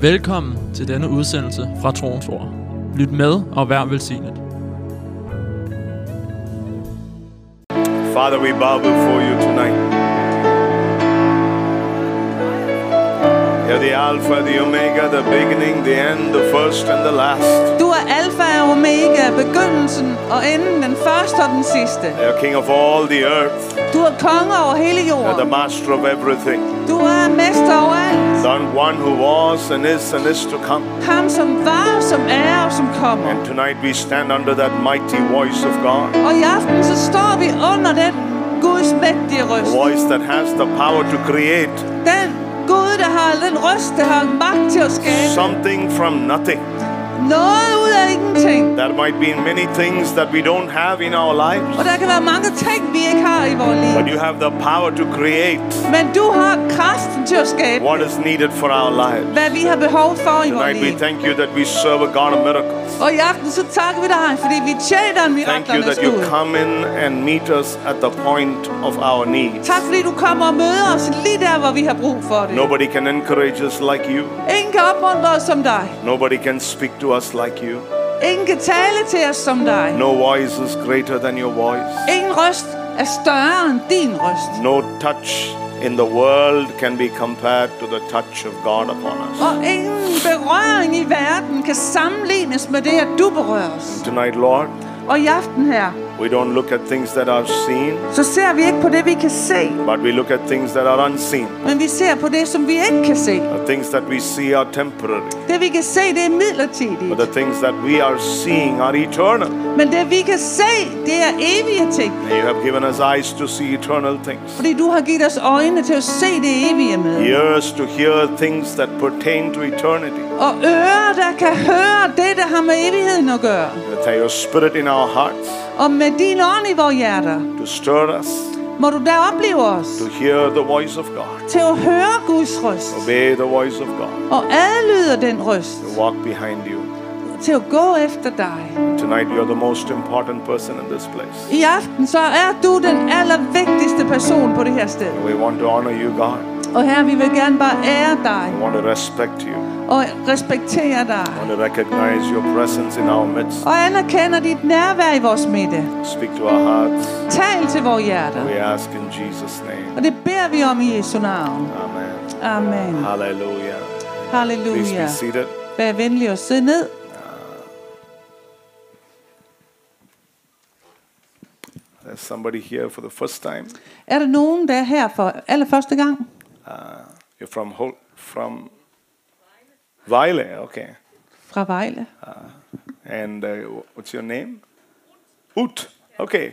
Velkommen til denne udsendelse fra Troens Ord. Lyt med og vær velsignet. Father, we bow before you tonight. You're the Alpha, the Omega, the beginning, the end, the first and the last. Du er alfa og omega, begyndelsen og enden, den første og den sidste. You're King of all the earth. Du er konge over hele You're the jorden. master of everything. Du er mester over alt. The one who was and is and is to come. Ham som var, som er og som kommer. And tonight we stand under that mighty voice of God. Og i aften så står vi under den Guds mægtige røst. voice that has the power to create Den Gud, der har den røst, der har magt til at skabe something from nothing. Noget ud af ingenting. There might be many things that we don't have in our lives. Og der kan være mange ting, vi ikke har i vores But you have the power to create Men du har kraften til at skabe, what is needed for our lives. hvad vi har behov for i vores we thank you that we serve a God of miracles. Og i aften så takker vi dig, fordi vi tjener en Thank you that you come in and meet us at the point of our needs. Tak fordi du kommer og møder os lige der, hvor vi har brug for det. Nobody can encourage us like you. Ingen kan opmuntre os som dig. Nobody can speak to us like you. Ingen kan tale til os som dig. No voice is greater than your voice. Ingen røst er større end din røst. No touch in the world can be compared to the touch of God upon us. Og ingen berøring i verden kan sammenlignes med det, at du berører os. Tonight, Lord, Og i aften her, we don't look at things that are seen, så ser vi ikke på det, vi kan se. but we look at things that are unseen. Men vi ser på det, som vi ikke kan se. The things that we see are temporary, Det, vi kan se, det er midlertidigt. but the things that we are seeing are eternal. Men det, vi kan se, det er evige ting. And you have given us eyes to see eternal things, Fordi du har givet os øjne til at se det evige med. ears to hear things that pertain to eternity. Og ører, der kan høre det, der har med evigheden at gøre. That your spirit in our hearts Og med din ånd i vores hjerter, to stir us må du der opleve os to hear the voice of God, til at høre Guds røst. obey the voice of God, Og adlyde den røst to walk behind you. til at gå efter dig. Tonight, you're the most important person in this place. I aften så er du den allervigtigste person på det her sted. We want to honor you, God. Og her vi vil gerne bare ære dig We want to respect you. Og respektere dig. Want to recognize your presence in our midst. Og anerkender dit nærvær i vores midte. Speak to our hearts. Tal til vores hjerter. We ask in Jesus' name. Og det beder vi om i Jesu navn. Amen. Amen. Hallelujah. Please Halleluja. be seated. Vær venlig og sidde ned. There's somebody here for the first time. Er der nogen, der er her for allerførste gang? Uh, you're from Hol- from Vejle, okay. Fra Vejle. And uh, what's your name? Ut. Okay.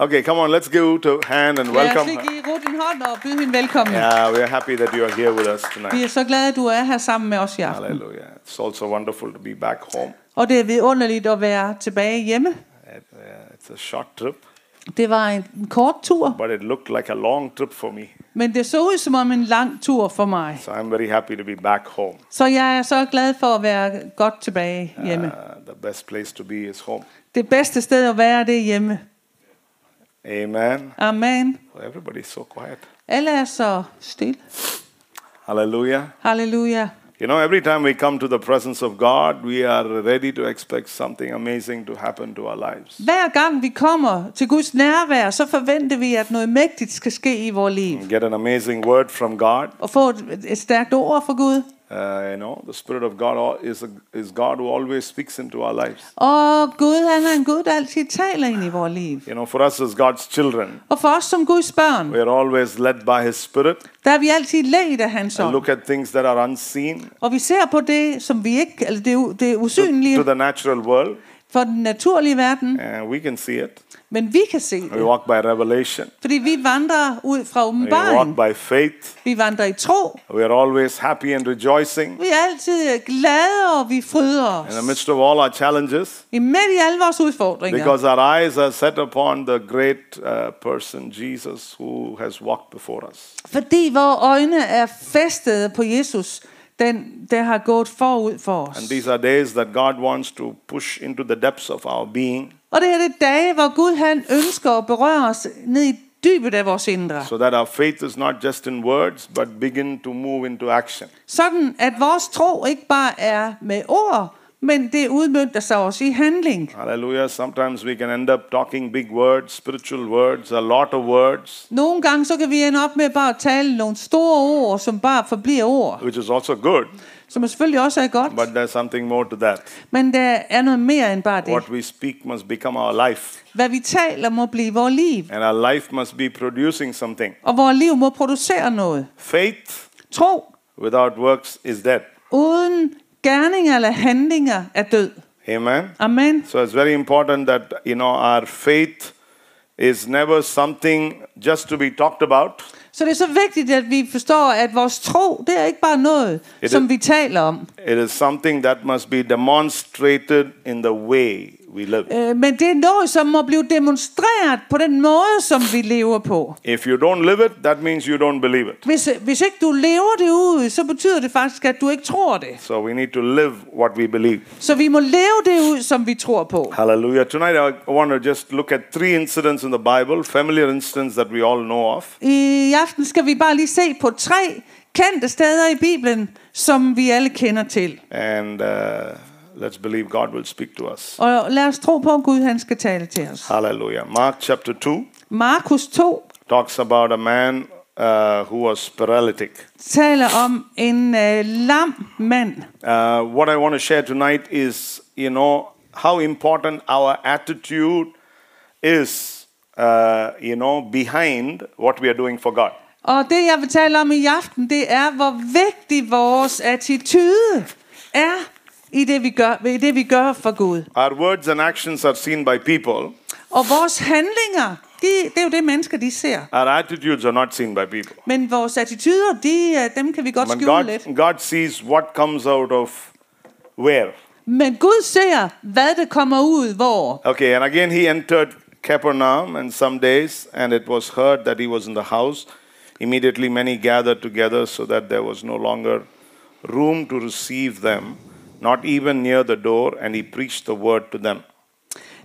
Okay, come on, let's give Ut a hand and welcome her. give Ruth en hånd og byde hende velkommen. Yeah, we are happy that you are here with us Vi tonight. er så glade, at du er her sammen med os i aften. Hallelujah. It's also wonderful to be back home. Og det er vidunderligt at være tilbage hjemme. Uh, it's a short trip, Det var en kort tur, but it looked like a long trip for me. men det så ud som om en lang tur for mig. So I'm very happy to be back home. Så jeg er så glad for at være godt tilbage hjemme. Uh, the best place to be is home. Det bedste sted at være, det er hjemme. Amen. Amen. Oh, everybody's so quiet. Alle er så stille. Hallelujah. Halleluja. You know, every time we come to the presence of God, we are ready to expect something amazing to happen to our lives. Hver gang vi kommer til Guds nærvær, så forventer vi, at noget mægtigt skal ske i vores liv. Get an amazing word from God. Og få et, et stærkt ord fra Gud. Uh, you know, the Spirit of God is, a, is God who always speaks into our lives. Og Gud, han er en Gud, der altid taler ind i vores liv. You know, for us as God's children, Og for os som Guds børn, we are always led by His Spirit der er vi altid ledt af hans and look at things that are unseen Og vi ser på det, som vi ikke, eller det, u- det to, to the natural world, for den naturlige verden, and we can see it. men vi kan se We det. walk by revelation. Fordi vi vandrer ud fra We walk åbenbaring. by faith. Vi vandrer i tro. We are always happy and rejoicing Vi er altid glade, og vi fryder in the os. midst of all our challenges I midt i alle vores udfordringer. because our eyes are set upon the great uh, person, Jesus, who has walked before us. Fordi vores øjne er festet på Jesus, den, der har gået forud for os. And these are days that God wants to push into the depths of our being Og det er det dage, hvor Gud han ønsker at berøre os ned i dybet af vores indre. so that our faith is not just in words but begin to move into action. Sådan at vores tro ikke bare er med ord, men det udmyndter sig også i handling. Hallelujah. Sometimes we can end up talking big words, spiritual words, a lot of words, Nogle gange så kan vi ende op med bare at tale nogle store ord, som bare forbliver ord, which is also good, som selvfølgelig også er godt. but there's something more to that. Men der er noget mere end bare det. What we speak must become our life, Hvad vi taler må blive vores liv, and our life must be producing something. og vores liv må producere noget. Faith Tro without works is dead. uden gerninger eller handlinger er død. Amen. Amen. So it's very important that you know our faith is never something just to be talked about. Så det er så vigtigt, at vi forstår, at vores tro, det er ikke bare noget, It som is- vi taler om. It is something that must be demonstrated in the way we live. Øh, Men det er noget, som må blive demonstreret på den måde, som vi lever på. If you don't live it, that means you don't believe it. Hvis, hvis ikke du lever det ud, så betyder det faktisk, at du ikke tror det. So we need to live what we believe. Så vi må leve det ud, som vi tror på. Hallelujah. Tonight I want to just look at three incidents in the Bible, familiar incidents that we all know of. I aften skal vi bare lige se på tre kendte steder i Bibelen, som vi alle kender til. And uh, let's believe God will speak to us. Og lad os tro på, at Gud han skal tale til os. Hallelujah. Mark chapter 2 Markus 2 talks about a man uh, who was paralytic. taler om en øh, lam mand. Uh, what I want to share tonight is, you know, how important our attitude is, uh, you know, behind what we are doing for God. Og det, jeg vil tale om i aften, det er, hvor vigtig vores attitude er i det, vi gør, i det, vi gør for Gud. Our words and actions are seen by people. Og vores handlinger, de, det er jo det, mennesker de ser. Our attitudes are not seen by people. Men vores attituder, de, øh, dem kan vi godt But skjule God, lidt. God sees what comes out of where. Men Gud ser, hvad det kommer ud hvor. Okay, and again he entered Capernaum, and some days, and it was heard that he was in the house. Immediately many gathered together, so that there was no longer room to receive them, not even near the door, and he preached the word to them.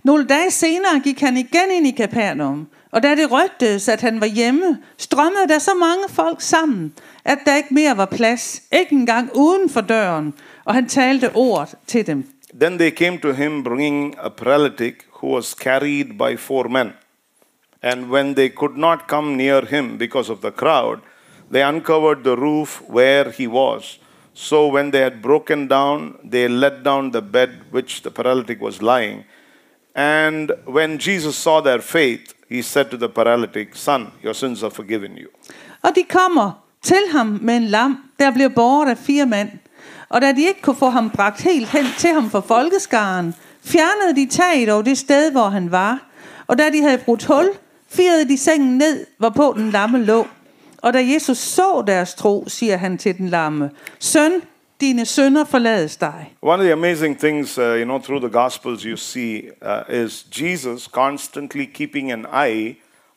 Nogle dage senere gik han igen ind i Kapernaum, og da det rygtedes, at han var hjemme, strømmede der så mange folk sammen, at der ikke mere var plads, ikke engang uden for døren, og han talte ordet til dem. Then they came to him bringing a paralytic who was carried by four men. And when they could not come near him because of the crowd, they uncovered the roof where he was. So when they had broken down, they let down the bed which the paralytic was lying. And when Jesus saw their faith, he said to the paralytic, Son, your sins are forgiven you. Og de kommer til ham med en lam, der blev båret af fire mænd. Og da de ikke kunne få ham bragt helt hen til ham for folkeskaren, fjernede de taget over det sted, hvor han var. Og da de havde brudt hul, firede de sengen ned, hvorpå den lamme lå. Og da Jesus så deres tro, siger han til den lamme, Søn, dine sønner forlades dig. One of the amazing things, uh, you know, through the Gospels you see uh, is Jesus constantly keeping an eye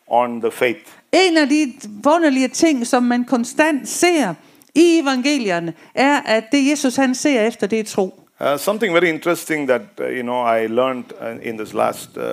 on the faith. En af de wunderlige ting, som man konstant ser i evangelierne, er, at det Jesus han ser efter, det er tro. Uh, something very interesting that uh, you know I learned uh, in this last uh,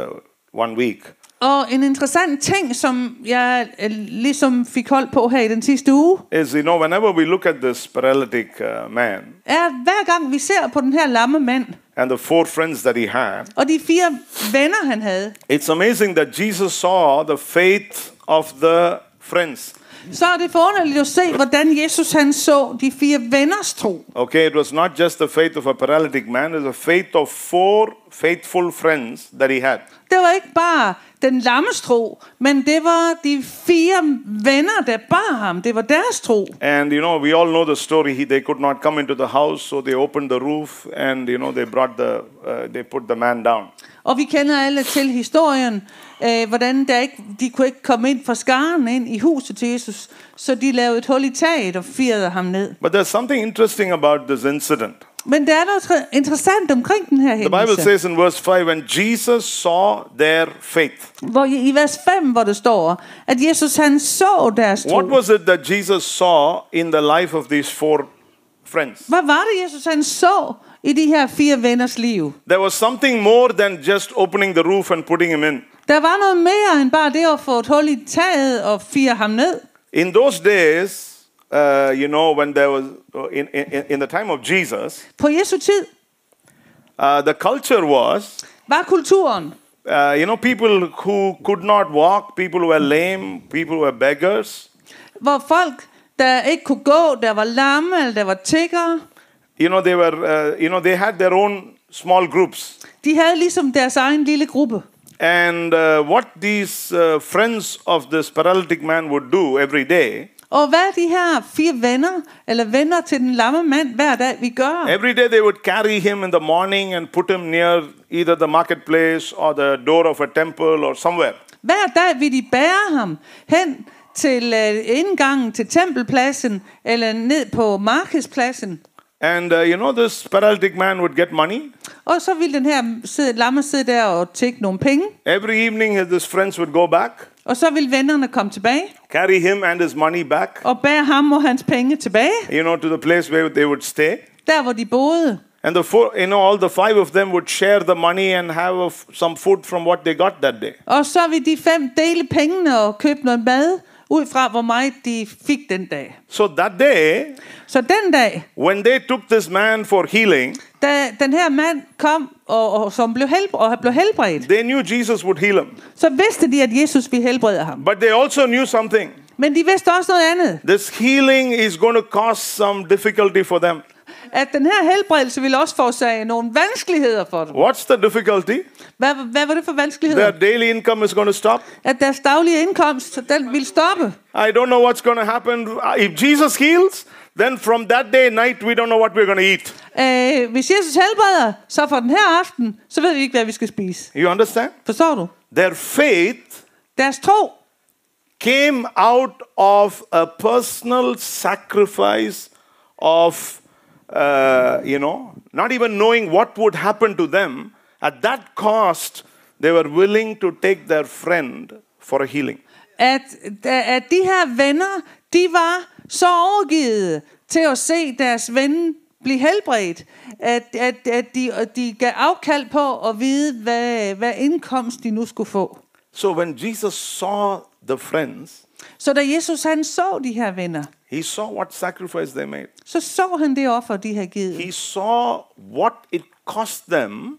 one week Og en interessant ting, som jeg øh, ligesom fik hold på her i den sidste uge, is you know whenever we look at this paralytic uh, man er, hver gang vi ser på den her lamme mand, and the four friends that he had, og de fire venner, han havde, it's amazing that Jesus saw the faith of the friends. så er det forunderligt at se, hvordan Jesus han så de fire venners tro. Okay, it was not just the faith of a paralytic man; it was the faith of four faithful friends that he had. Det var ikke bare den lammes tro, men det var de fire venner, der bar ham. Det var deres tro. And you know, we all know the story. He, they could not come into the house, so they opened the roof, and you know, they brought the, uh, they put the man down. Og vi kender alle til historien, øh, hvordan der ikke, de kunne ikke komme ind fra skaren ind i huset til Jesus, så de lavede et hul i taget og firede ham ned. But there's something interesting about this incident. Men der er noget interessant omkring den her The Bible hændelse, says in verse 5 when Jesus saw their faith. hvor i, i vers 5, hvor det står, at Jesus han så deres tro. What was it that Jesus saw in the life of these four friends? Hvad var det, Jesus han så i de her fire venners liv? There was something more than just opening the roof and putting him in. Der var noget mere end bare det at få et hul i taget og fire ham ned. In those days, uh, you know, when there was, in, in, in the time of Jesus, På Jesu tid uh, the culture was, var kulturen, uh, you know, people who could not walk, people who were lame, people who were beggars, hvor folk, der ikke kunne gå, der var lamme, eller der var tiggere, you know, they were, uh, you know, they had their own small groups. de havde ligesom deres egen lille gruppe. And uh, what these uh, friends of this paralytic man would do every day, Og hvad de her fire venner, eller venner til den lamme mand, hver dag vi gør? every day they would carry him in the morning and put him near either the marketplace or the door of a temple or somewhere. Hver dag vil de bære ham hen til øh, indgangen til tempelpladsen, eller ned på markedspladsen. And uh, you know, this paralytic man would get money. Og så vil den her sidde, lamme sidde der og tække nogle penge. Every evening, his friends would go back, Og så vil vennerne komme tilbage carry him and his money back, og bære ham og hans penge tilbage, you know, to the place where they would stay. der hvor de boede. And the four, you know, all the five of them would share the money and have a some food from what they got that day. Og så vil de fem dele pengene og købe noget mad, ud fra hvor meget de fik den dag. So that day, Så den dag, when they took this man for healing, da den her mand kom, og, og som blev, helb- og blev helbredt, they knew Jesus would heal him. så vidste de, at Jesus ville helbrede ham. But they also knew something. Men de vidste også noget andet. This healing is going to cause some difficulty for them. At den her helbredelse ville også forårsage nogle vanskeligheder for dem. What's the difficulty? Hvad, hvad var det for vanskeligheder? Their daily income is going to stop. At deres daglige indkomst, den ville stoppe. I don't know what's going to happen. If Jesus heals, then from that day night, we don't know what we're going to eat. Øh, hvis Jesus helbreder, så for den her aften, så ved vi ikke, hvad vi skal spise. You understand? Forstår du? Their faith Deres tro came out of a personal sacrifice of, uh, you know, not even knowing what would happen to them. At that cost, they were willing to take their friend for a healing. at, at de her venner, de var så overgivet til at se deres ven blive helbredt, at, at, at, de, at de gav afkald på at vide, hvad, hvad indkomst de nu skulle få. So when Jesus saw the friends, Så da Jesus han så de her venner, he saw what sacrifice they made. så så han det offer, de havde givet. He saw what it cost them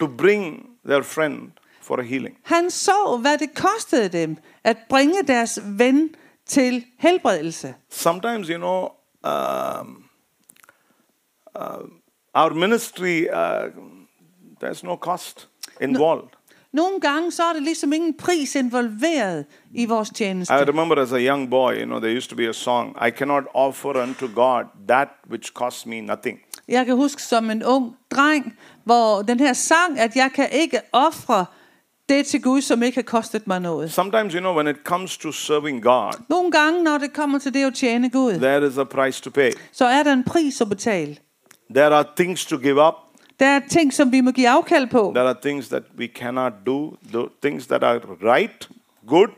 to bring their friend for a healing. Han så, hvad det kostede dem at bringe deres ven til helbredelse. Sometimes, you know, um, uh, our ministry, uh, there's no cost involved. Nogle gange så er det ligesom ingen pris involveret i vores tjeneste. I remember as a young boy, you know, there used to be a song, I cannot offer unto God that which costs me nothing. Jeg kan huske som en ung dreng, hvor den her sang, at jeg kan ikke ofre det til Gud, som ikke har kostet mig noget. Sometimes, you know, when it comes to serving God, Nogle gange, når det kommer til det at tjene Gud, there is a price to pay. så er der en pris at betale. There are things to give up. Der er ting, som vi må give afkald på. There are things that we cannot do, the things that are right, good,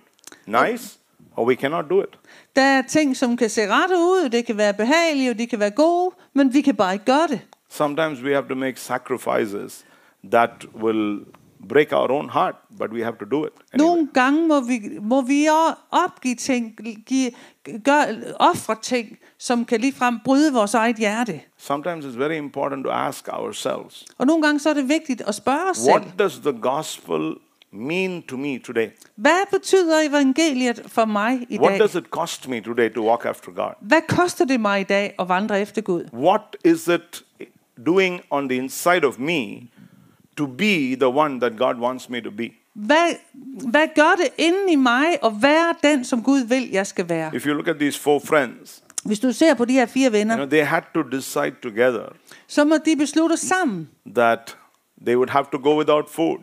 nice, or we cannot do it. Der er ting, som kan se rette ud, det kan være behagelige, og de kan være gode, men vi kan bare ikke gøre det. Sometimes we have to make sacrifices that will break our own heart, but we have to do it. Anyway. Nogle gange må vi, må vi opgive ting, give, gør, ofre ting, som kan ligefrem bryde vores eget hjerte. Sometimes it's very important to ask ourselves, Og nogle gange så er det vigtigt at spørge os selv, what does the gospel mean to me today? hvad betyder evangeliet for mig i What dag? does it cost me today to walk after God? Hvad koster det mig i dag at vandre efter Gud? What is it doing on the inside of me to be the one that God wants me to be? Hvad, hvad gør det inde i mig at være den, som Gud vil, jeg skal være? If you look at these four friends, Hvis du ser på de her fire you venner, know, they had to decide together så må de beslutte sammen, that they would have to go without food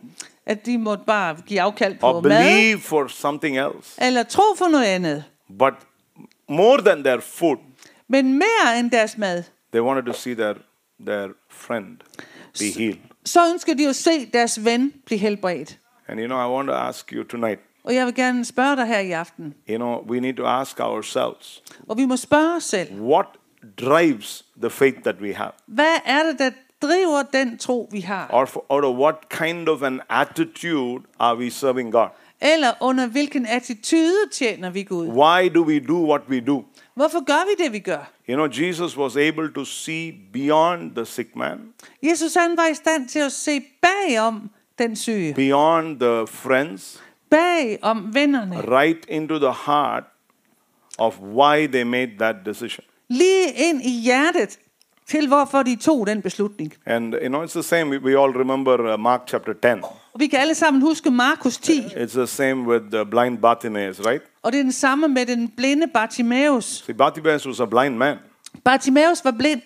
at de måtte bare give afkald på or mad, believe for something else. eller tro for noget andet. But more than their food, Men mere end deres mad, they wanted to see their, their friend be healed. Så ønsker de at se deres ven blive helbredt. And you know, I want to ask you tonight, Og jeg vil gerne spørge dig her i aften, you know, we need to ask ourselves, og vi må spørge os selv, what drives the faith that we have? hvad er det, der driver den tro, vi har? Or for, of what kind of an attitude are we serving God? Eller under hvilken attitude tjener vi Gud? Why do we do what we do? Hvorfor gør vi det, vi gør? You know, Jesus was able to see beyond the sick man, Jesus han var i stand til at se bagom den syge. beyond the friends, Bag om vennerne. right into the heart of why they made that decision. Lige ind i hjertet til hvorfor de tog den beslutning. And you know, it's the same. We- We all remember uh, Mark chapter 10. Og vi kan alle sammen huske Markus 10. It's the same with the blind Bartimaeus, right? Og det er den samme med den blinde Bartimaeus. See, Bartimaeus was a blind man. Bartimaeus var blind,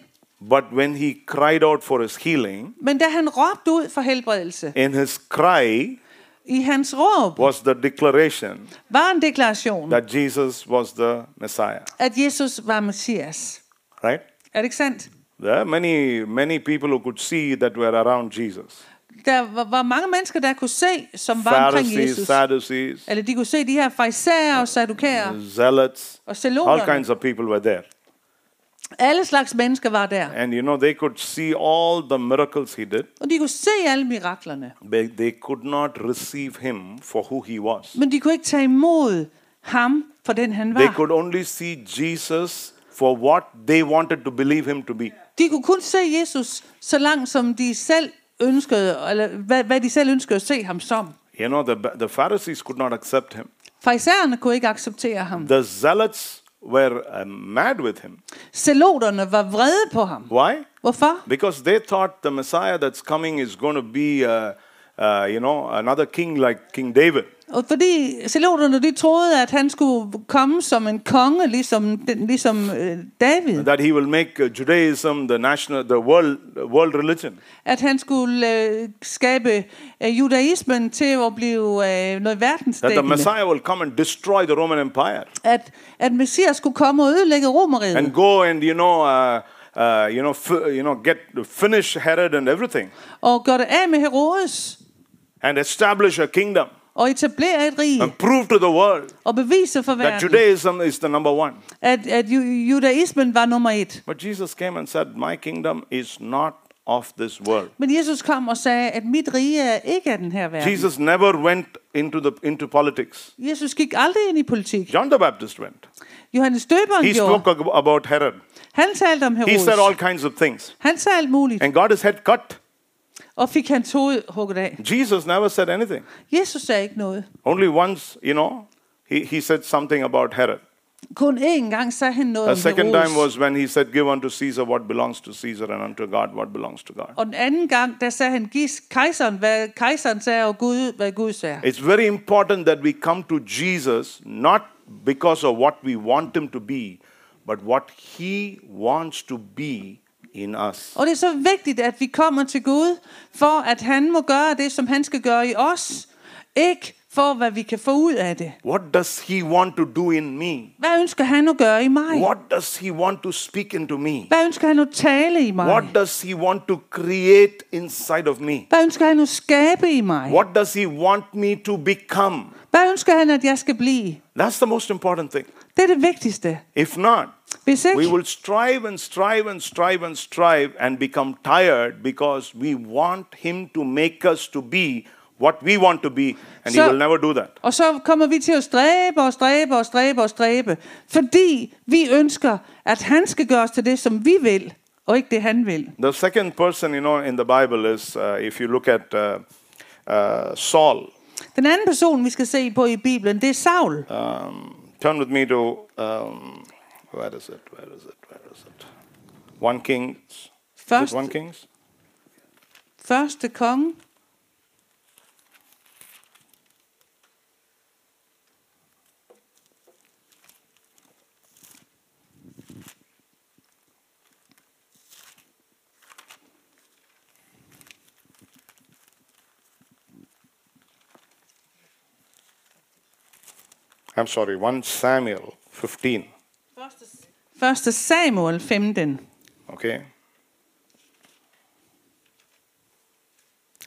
But when he cried out for his healing, men da han råbte ud for helbredelse, in his cry i hans råb was the declaration var en deklaration, that Jesus was the Messiah, at Jesus var Messias. right? Er det ikke sandt? There are many, many people who could see that were around Jesus. Der var, var mange mennesker, der kunne se, som var omkring Jesus. Sadducees, Eller de kunne se de her farisæer og sadukærer zealots, og all seloterne. kinds of people were there. Alle slags mennesker var der. And you know, they could see all the miracles he did, Og de kunne se alle miraklerne. but they could not receive him for who he was. Men de kunne ikke tage imod ham for den han They var. could only see Jesus for what they wanted to believe him to be. De kunne kun se Jesus så langt som de selv ønskede, eller hvad, hvad de selv ønskede at se ham som. You know, the, the Pharisees could not accept him. Farisæerne kunne ikke acceptere ham. The zealots were uh, mad with him. Seloterne var vrede på ham. Why? Hvorfor? Because they thought the Messiah that's coming is going to be, uh, uh, you know, another king like King David. Og fordi seloterne de troede, at han skulle komme som en konge, ligesom, ligesom øh, David. That he will make uh, Judaism the national, the world, world religion. At han skulle øh, skabe øh, judaismen til at blive øh, noget That the verdensdækkende. Messiah will come and destroy the Roman Empire At, at Messias skulle komme og ødelægge romeriet. and go and you know, uh, uh, you know, f- you know, get finish Herod and everything Og gøre det af med Herodes. and establish a kingdom Og etablere et rige. and prove to the world Og bevise for that verden, Judaism is the number one. at, at ju- judaismen var nummer et. But Jesus came and said, My kingdom is not of this world. Men Jesus kom og sagde, at mit rige er ikke af den her verden. Jesus never went into, the, into politics. Jesus gik aldrig ind i politik. John the Baptist went. Johannes Døberen He gjorde. spoke ab- about Herod. Han talte om He Herodes. said all kinds of things. Han sagde alt muligt. And got his head cut. Og fik hans hoved hugget af. Jesus never said anything. Jesus sagde ikke noget. Only once, you know, he, he said something about Herod. Kun én gang sagde han noget A om second time was when he said, Give unto Caesar what belongs to Caesar, and unto God what belongs to God. Og den anden gang, der sagde han, giv kejseren, hvad kejseren sagde, og Gud, hvad Gud sagde. It's very important that we come to Jesus not because of what we want him to be, but what he wants to be in us. Og det er så vigtigt, at vi kommer til Gud, for at han må gøre det, som han skal gøre i os. Ikke for, hvad vi kan få ud af det. What does he want to do in me? Hvad ønsker han at gøre i mig? What does he want to speak into me? Hvad ønsker han at tale i mig? What does he want to create inside of me? Hvad ønsker han at skabe i mig? What does he want me to become? Hvad ønsker han, at jeg skal blive? That's the most important thing. Det er det vigtigste. If not, Hvis we will strive and strive and strive and strive and become tired because we want him to make us to be what we want to be, and So- he will never do that. og så kommer vi til at stræbe og stræbe og stræbe og stræbe, fordi vi ønsker, at han skal gøre os til det, som vi vil, og ikke det, han vil. The second person, you know, in the Bible is, uh, if you look at uh, uh, Saul. Den anden person, vi skal se på i Bibelen, det er Saul. Um, turn with me to um, where is it? Where is it? Where is it? One Kings. First- one Kings? Første konge. I'm sorry, 1 Samuel 15. Første Samuel 15. Okay.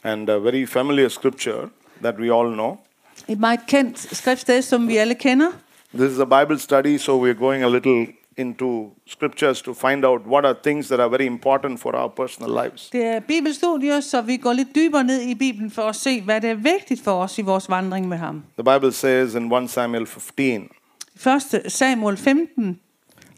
And a very familiar scripture that we all know. Et meget kendt skriftsted, som vi alle kender. This is a Bible study, so we're going a little into scriptures to find out what are things that are very important for our personal lives. Det er bibelstudier, så vi går lidt dybere ned i Bibelen for at se, hvad der er vigtigt for os i vores vandring med ham. The Bible says in 1 Samuel 15, 1. Samuel 15,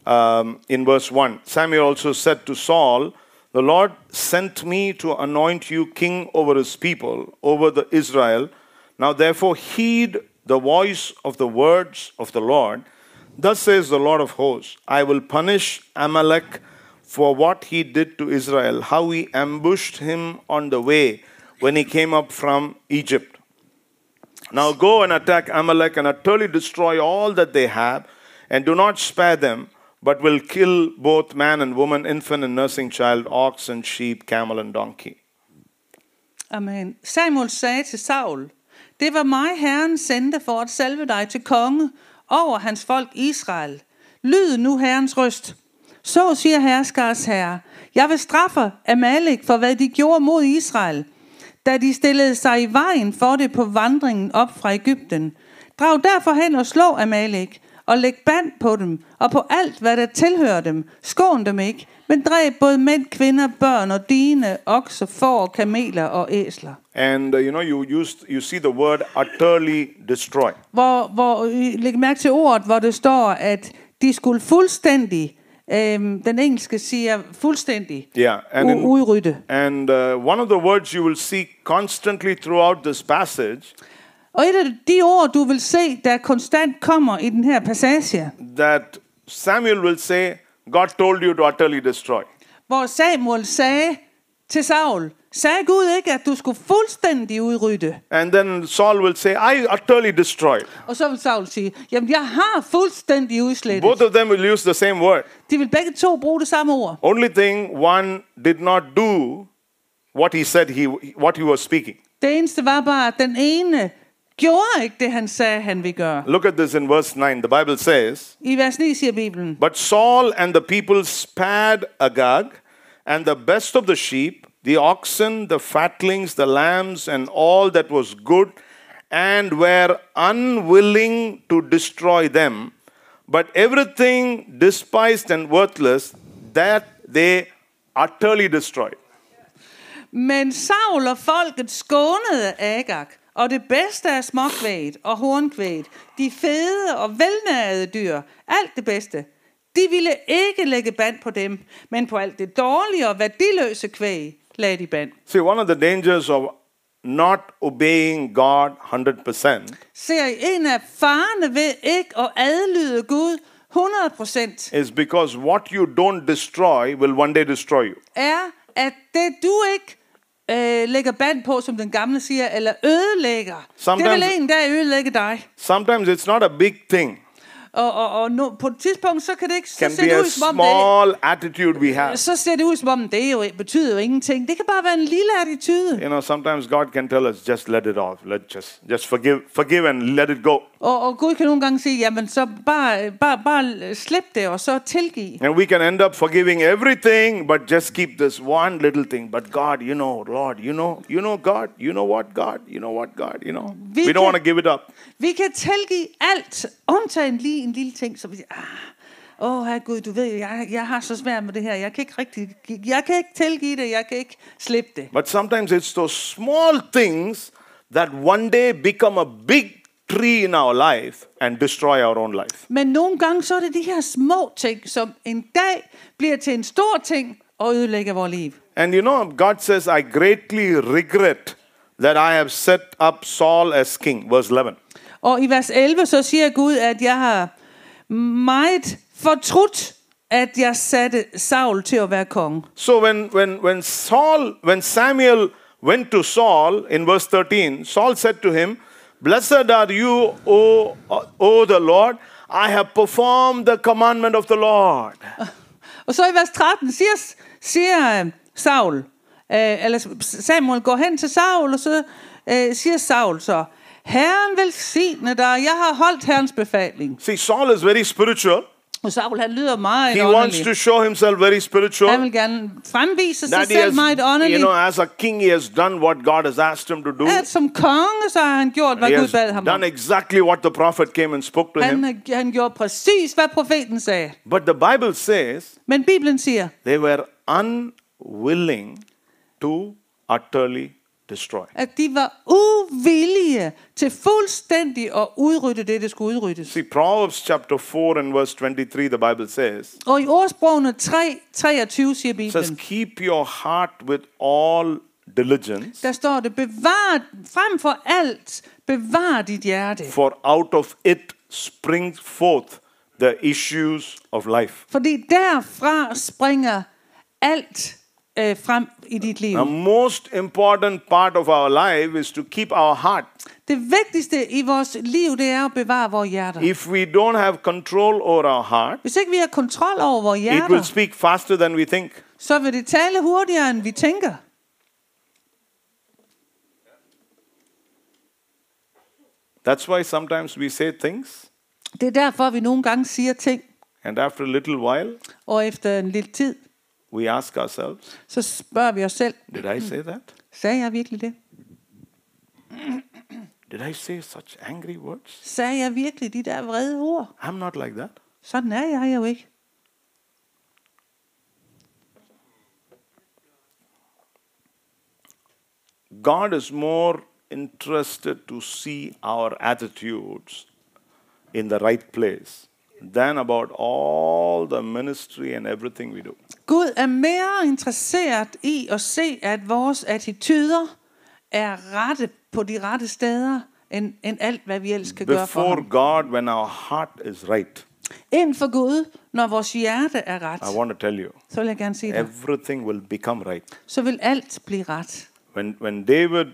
um, in verse 1, Samuel also said to Saul, The Lord sent me to anoint you king over his people, over the Israel. Now therefore heed the voice of the words of the Lord. Thus says the Lord of hosts, I will punish Amalek for what he did to Israel, how he ambushed him on the way when he came up from Egypt. Now go and attack Amalek and utterly destroy all that they have, and do not spare them, but will kill both man and woman, infant and nursing child, ox and sheep, camel and donkey. Amen. Samuel sagde til Saul, det var mig, Herren sendte for at salve dig til konge over hans folk Israel. Lyd nu Herrens røst. Så siger herskars herre, jeg vil straffe Amalek for, hvad de gjorde mod Israel, da de stillede sig i vejen for det på vandringen op fra Ægypten. Drag derfor hen og slå Amalek, og læg band på dem, og på alt, hvad der tilhører dem. Skån dem ikke, men dræb både mænd, kvinder, børn og dine, okser, får, kameler og æsler. And uh, you know, you used you see the word utterly destroy. Hvor, hvor læg mærke til ordet, hvor det står, at de skulle fuldstændig, øhm, den engelske siger fuldstændig, Yeah, and u- udrydde. and uh, one of the words you will see constantly throughout this passage Og et af de ord, du vil se, der konstant kommer i den her passage, that Samuel will say, God told you to utterly destroy. hvor Samuel sagde til Saul, sagde Gud ikke, at du skulle fuldstændig udrydde? And then Saul will say, I utterly destroyed. Og så vil Saul sige, jamen jeg har fuldstændig udslettet. Both of them will use the same word. De vil begge to bruge det samme ord. Only thing, one did not do what he said he what he was speaking. Det eneste var bare, at den ene gjorde ikke det, han sagde, han ville gøre. Look at this in verse 9. The Bible says, I vers 9 siger Bibelen, But Saul and the people spared Agag, and the best of the sheep, the oxen, the fatlings, the lambs, and all that was good, and were unwilling to destroy them. But everything despised and worthless, that they utterly destroyed. Men Saul og folket skånede Agag, og det bedste af småkvæget og hornkvæget, de fede og velnærede dyr, alt det bedste. De ville ikke lægge band på dem, men på alt det dårlige og værdiløse kvæg lagde de band. See, one of the dangers of not obeying God 100% Ser I en af farerne ved ikke at adlyde Gud 100%, is because what you don't destroy will one day destroy you. er, at det du ikke øh, lægger band på, som den gamle siger, eller ødelægger, det Sometimes- vil en dag ødelægge dig. Sometimes it's not a big thing. Og, og, og nu, på et tidspunkt, så kan det ikke så can ser be det ud, som om det, small attitude we have. så ser det ud, som om det jo betyder jo ingenting. Det kan bare være en lille attitude. You know, sometimes God can tell us, just let it off. Let just just forgive, forgive and let it go. Og, og Gud kan nogle gange sige, jamen så bare, bare, bare slip det, og så tilgive. And we can end up forgiving everything, but just keep this one little thing. But God, you know, Lord, you know, you know God, you know what God, you know what God, you know. We We don't want to give it up. Vi kan tilgive alt, undtagen lige en lille ting, som vi siger, ah, åh oh, herre Gud, du ved, jeg, jeg har så svært med det her, jeg kan ikke rigtig, jeg kan ikke tilgive det, jeg kan ikke slippe det. But sometimes it's those small things that one day become a big tree in our life and destroy our own life. Men nogle gange, så er det de her små ting, som en dag bliver til en stor ting, og ødelægger vores liv. And you know, God says, I greatly regret that I have set up Saul as king. Verse 11. Og i vers 11, så siger Gud, at jeg har meget fortrudt, at jeg satte Saul til at være konge. So when, when, when Saul, when Samuel went to Saul in verse 13, Saul said to him, Blessed are you, O, o the Lord. I have performed the commandment of the Lord. Og så i vers 13 siger, siger øh, Saul, øh, eller Samuel går hen til Saul, og så øh, siger Saul så, Herren velsigne dig, jeg har holdt Herrens befaling. See, Saul is very spiritual. Og Saul, han lyder meget He wants to show himself very Han spiritual. vil gerne fremvise sig selv has, meget you åndelig. know, as a king, he has done what God has asked him to do. At som konge, så har han gjort, hvad Gud bad ham done exactly what the prophet came and spoke to Han, him. han gjorde præcis, hvad profeten sagde. But the Bible says Men Bibelen siger, they were unwilling to utterly destroy. at de var uvillige til fuldstændig at udrydde det, der skulle udryddes. See, Proverbs chapter 4 and verse 23, the Bible says, Og i ordsprogene 3, 23 siger says, Bibelen, Keep your heart with all diligence, der står det, bevar frem for alt, bevar dit hjerte. for out of it springs forth the issues of life. Fordi derfra springer alt øh, frem i dit liv. The most important part of our life is to keep our heart. Det vigtigste i vores liv, det er at bevare vores hjerter. If we don't have control over our heart, Hvis ikke vi har kontrol over vores it will hjerter, speak faster than we think. så vil det tale hurtigere, end vi tænker. That's why sometimes we say things, Det er derfor, vi nogle gange siger ting, and after a little while, og efter en lille tid, we ask ourselves, så spørger vi os selv, Did I say that? sagde jeg virkelig det? Did I say such angry words? Sagde jeg virkelig de der vrede ord? I'm not like that. Sådan er jeg jo ikke. God is more interested to see our attitudes in the right place than about all the ministry and everything we do. Gud er mere interesseret i at se, at vores attityder er rette på de rette steder, end, end alt, hvad vi ellers kan gøre for Before ham. God, when our heart is right, Ind for Gud, når vores hjerte er ret, I want to tell you, så vil jeg gerne sige everything will become right. så vil alt blive ret. When, when David,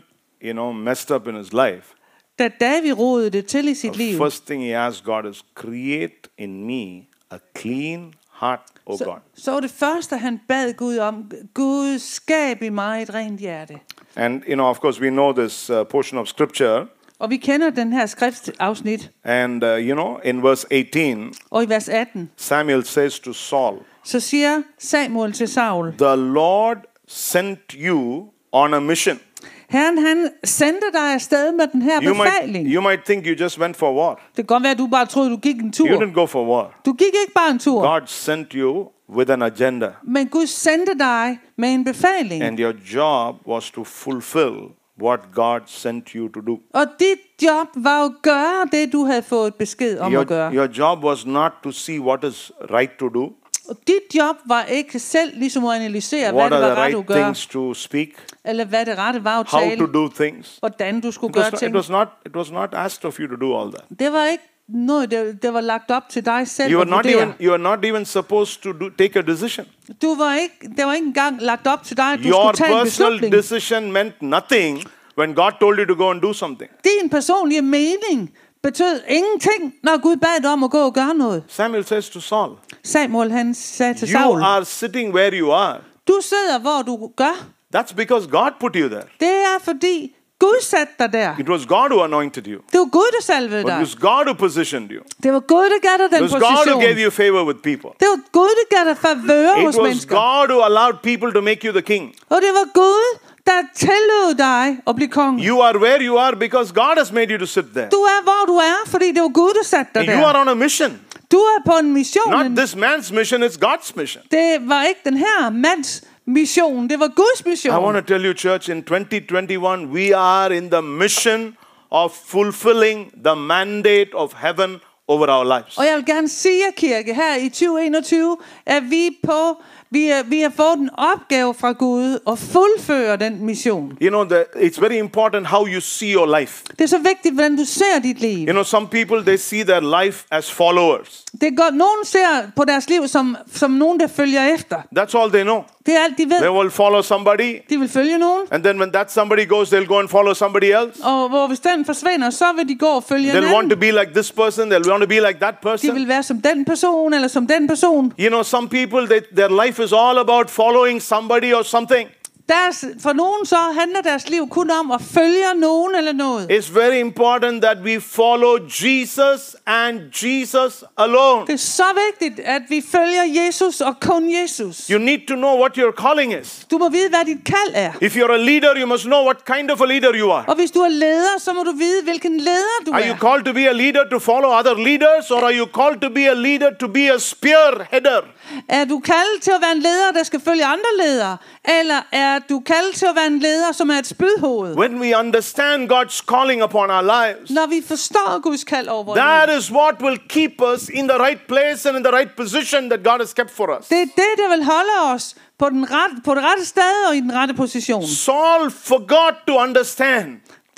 you know, messed up in his life, Da David rodede det til i sit the liv, first thing he asked God is, create in me a clean heart, O så, God. så var det første, han bad Gud om, Gud skab i mig et rent hjerte. And, you know, of course, we know this uh, portion of scripture. Og vi kender den her skriftafsnit, And, uh, you know, in verse 18, og i vers 18, Samuel says to Saul, så siger Samuel til Saul, The Lord sent you on a mission. Herren han sendte dig afsted med den her You might, befaling. you might think you just went for war. Det kan godt være, at du bare troede, du gik en You tur. didn't go for war. Du gik ikke bare en tur, God sent you with an agenda. men Gud sendte dig med en befaling. And your job was to fulfill what God sent you to do. Og dit job var at gøre det, du havde fået besked om at Your, gøre. your job was not to see what is right to do, Og dit job var ikke selv ligesom at analysere, hvad what det are var ret right gøre, things to speak, eller hvad det rette var at how to tale, do things. hvordan du skulle It was, gøre it ting. was not, it was not asked of you to do all that. Det var ikke noget, det, det var lagt op til dig selv You are not even, you are not even supposed to do, take a decision. Du var ikke, det var ikke engang lagt op til dig, at du Your skulle tage en personal beslutning. decision meant nothing when God told you to go and do something. Din personlige mening betød ingenting, når Gud bad dig om at gå og gøre noget. Samuel says to Saul, Samuel han sagde til You Saul, are sitting where you are. du sidder hvor du gør. That's because God put you there. Det er fordi Gud satte dig der. It was God who anointed you. Det var Gud, der salvede But it dig. was God who positioned you. Det var Gud, der gav dig It den was God who position. gave you favor with people. Det var Gud, der gav dig favør It hos was mennesker. God who allowed people to make you the king. Og det var Gud, der tillod dig at blive konge. You are where you are because God has made you to sit there. Du er, hvor du er, fordi det var Gud, der satte dig And you are on a mission. Du er på en mission. Not this man's mission, it's God's mission. Det var ikke den her mands mission, det var Guds I want to tell you, church, in 2021, we are in the mission of fulfilling the mandate of heaven over our lives. Og jeg vil gerne sige kirke, her i 2021, at vi på vi, er, vi har fået en opgave fra Gud at fuldføre den mission. You know, the, it's very important how you see your life. Det er så vigtigt, hvordan du ser dit liv. You know, some people, they see their life as followers. Det godt, nogen ser på deres liv som, som nogen, der følger efter. That's all they know. De They will follow somebody, De vil følge nogen, and then when that somebody goes, they'll go and follow somebody else. og hvor hvis den forsvinder, så vil de gå og følge They'll want to be like this person, they'll want to be like that De person. vil være som den person, eller som den person. You know, some people, they, their life is all about following somebody or something. Deres, for nogen så handler deres liv kun om at følge nogen eller noget. It's very important that we follow Jesus and Jesus alone. Det er så vigtigt, at vi følger Jesus og kun Jesus. You need to know what your calling is. Du må vide, hvad dit kald er. If you're a leader, you must know what kind of a leader you are. Og hvis du er leder, så må du vide, hvilken leder du Are you er. called to be a leader to follow other leaders, or are you called to be a leader to be a spearheader? Er du kaldet til at være en leder, der skal følge andre ledere? Eller er du kaldet til at være en leder, som er et spydhoved? When we understand God's calling upon our lives, Når vi forstår Guds kald over vores that liv. is what will keep us in the right place and in the right position that God has kept for us. Det er det, der vil holde os på, den ret, på det rette sted og i den rette position. Saul forgot to understand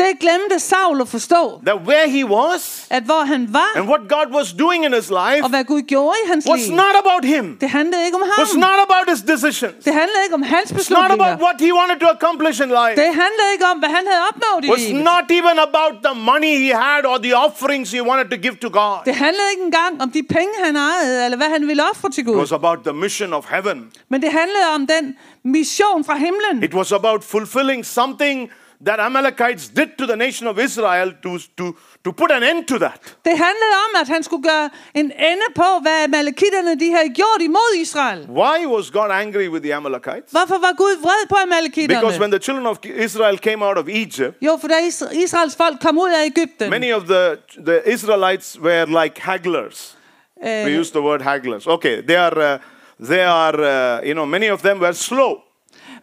Det glemte Saul at forstå, that where he was at hvor han var, and what God was doing in his life og hvad Gud gjorde i hans was liv, not about him, det handlede ikke om ham. was not about his decisions, Det handlede ikke om hans it's not beslutninger. about what he wanted to accomplish in life. Det handlede ikke om, hvad han havde opnået i was livet. not even about the money he had or the offerings he wanted to give to God. Det handlede ikke engang om de penge, han ejede, eller hvad han ville ofre til It Gud. was about the mission of heaven. Men det handlede om den mission fra himlen. It was about fulfilling something that Amalekites did to the nation of Israel to, to, to put an end to that. Det handlede om, at han skulle gøre en ende på, hvad malakitterne de havde gjort imod Israel. Why was God angry with the Amalekites? Hvorfor var Gud vred på amalekitterne? Because when the children of Israel came out of Egypt, Jo, for da Israels folk kom ud af Ægypten, many of the, the Israelites were like hagglers. øh, We use the word hagglers. Okay, they are, uh, they are uh, you know, many of them were slow.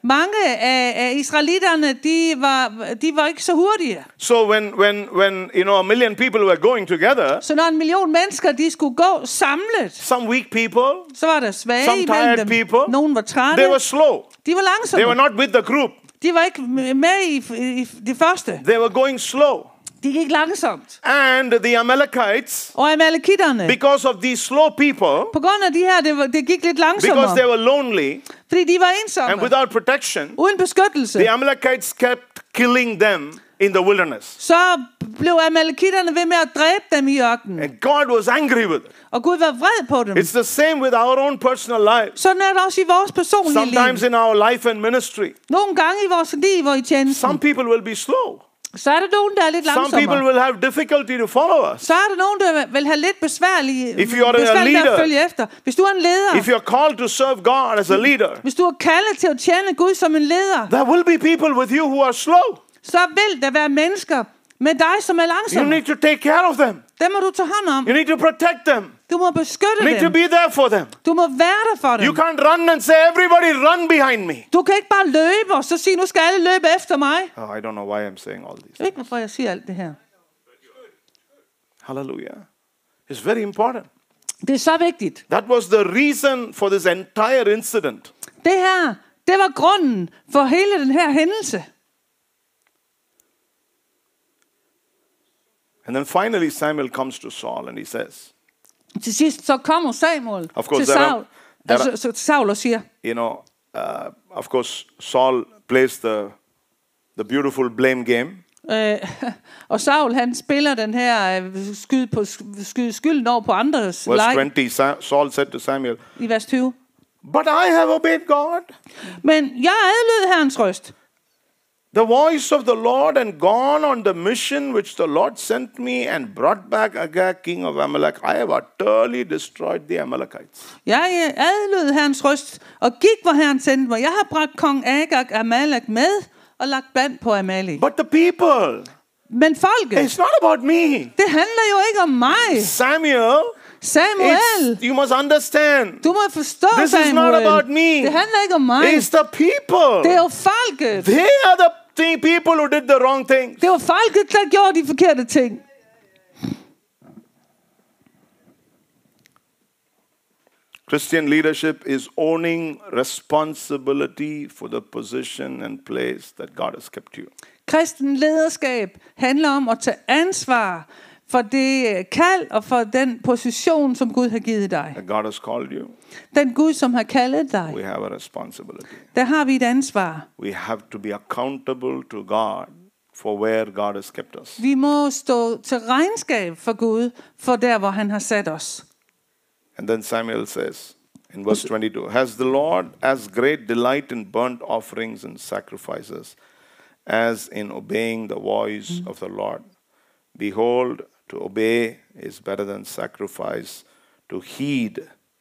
Mange af, af israelitterne, de var, de var ikke så hurtige. So when, when, when you know, a million people were going together, Så når en million mennesker, de skulle gå samlet, some weak people, så var der svage Some tired dem. people, Nogen var trætte. they were slow. De var They langsomme. were not with the group. De var ikke med i, i det første. They were going slow. De gik langsomt. And the Amalekites, Og amalekitterne, because of these slow people, på grund af de her, det, var, det gik lidt because they were lonely Fordi de var and ensomme. without protection, Uden beskyttelse. the Amalekites kept killing them in the wilderness. Så blev amalekitterne ved med at dræbe dem i ørkenen. And God was angry with it. Og Gud var vred på dem. It's the same with our own personal lives. Sådan er det også i vores personlige Sometimes in our life and ministry, Nogle gange i vores liv og i tjenesten, some people will be slow. Så er der nogen, der er lidt Some people langsommere. will have difficulty to follow us. Så er der nogen, der vil have lidt besværlige, If you are a besværligt med leader- at følge efter. Hvis du er en leder, If you're called to serve God as a leader, hvis du er kaldet til at tjene Gud som en leder, there will be people with you who are slow. så vil der være mennesker med dig, som er You langsomme. need to take care of them. Dem må du tage hånd om. You need to protect them. Du må beskytte You need to dem. be there for them. Du må være der for You dem. can't run and say, everybody run behind me. Du kan ikke bare løbe og så sige, nu skal alle løbe efter mig. Oh, I don't know why I'm saying all these. Jeg ved ikke, hvorfor jeg siger alt det her. Hallelujah. It's very important. Det er så vigtigt. That was the reason for this entire incident. Det her, det var grunden for hele den her hændelse. And then finally, Samuel comes to Saul and he says, Til sidst så kommer Samuel Of course, til Saul, are- altså, så til Saul og siger, you know, uh, of course, Saul plays the, the beautiful blame game. øh, og Saul han spiller den her øh, skyd på skyd, skylden over på andres Verse leg 20, Sa- Saul said to Samuel, i vers 20. But I have obeyed God. Men jeg adlød herrens røst. The voice of the Lord and gone on the mission which the Lord sent me and brought back Agag, king of Amalek. I have utterly destroyed the Amalekites. Jeg adlød herrens røst og gik, hvor herren sendte mig. Jeg har bragt kong Agag Amalek med og lagt band på Amalek. But the people, Men folket, it's not about me. det handler jo ikke om mig. Samuel, Samuel, it's, you must understand. du må forstå, This is not about me. Det handler ikke om mig. It's the people. Det er jo folket. They are the people who did the wrong thing. Det var folket, der gjorde de forkerte ting. Christian leadership is owning responsibility for the position and place that God has kept you. Kristen lederskab handler om at tage ansvar for det kald og for den position, som Gud har givet dig. That God has called you, Den Gud, som har kaldet dig. we have a responsibility. Der har vi et ansvar. We have to be accountable to God for where God has kept us. Vi må stå til regnskab for Gud, for der, hvor han har sat os. And then Samuel says in verse 22 Has the Lord as great delight in burnt offerings and sacrifices as in obeying the voice of the Lord? Behold, to obey is better than sacrifice, to heed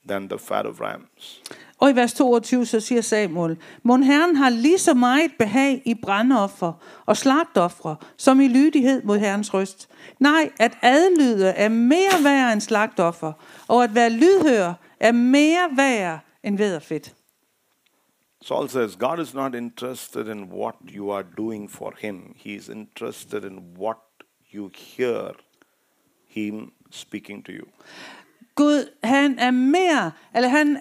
than the fat of rams. Og i vers 22, så siger Samuel, Mon Herren har lige så meget behag i brandoffer og slagtoffer, som i lydighed mod Herrens røst. Nej, at adlyde er mere værd end slagtoffer, og at være lydhør er mere værd end væderfedt. Saul says, God is not interested in what you are doing for him. He is interested in what you hear him speaking to you. Gud, han er mere, eller han,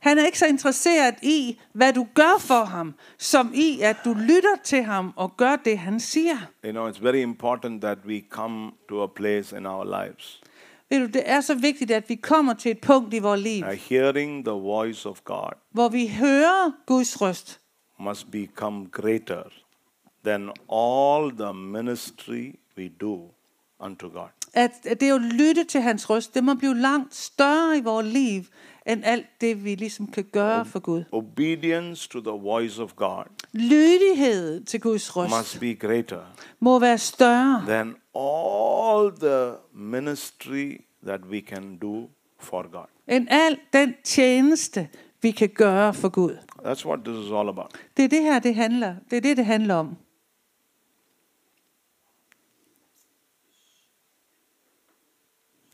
han er ikke så interesseret i, hvad du gør for ham, som i, at du lytter til ham og gør det, han siger. You know, it's very important that we come to a place in our lives. Ved du, det er så vigtigt, at vi kommer til et punkt i vores liv, Uh, hearing the voice of God hvor vi hører Guds røst, must become greater than all the ministry we do unto God. at, at det jo lytte til hans røst, det må blive langt større i vores liv, end alt det, vi ligesom kan gøre for Gud. Obedience to the voice of God Lydighed til Guds røst must be greater må være større, than all the ministry that we can do for God. end al den tjeneste, vi kan gøre for Gud. That's what this is all about. Det er det her, det handler. Det er det, det handler om.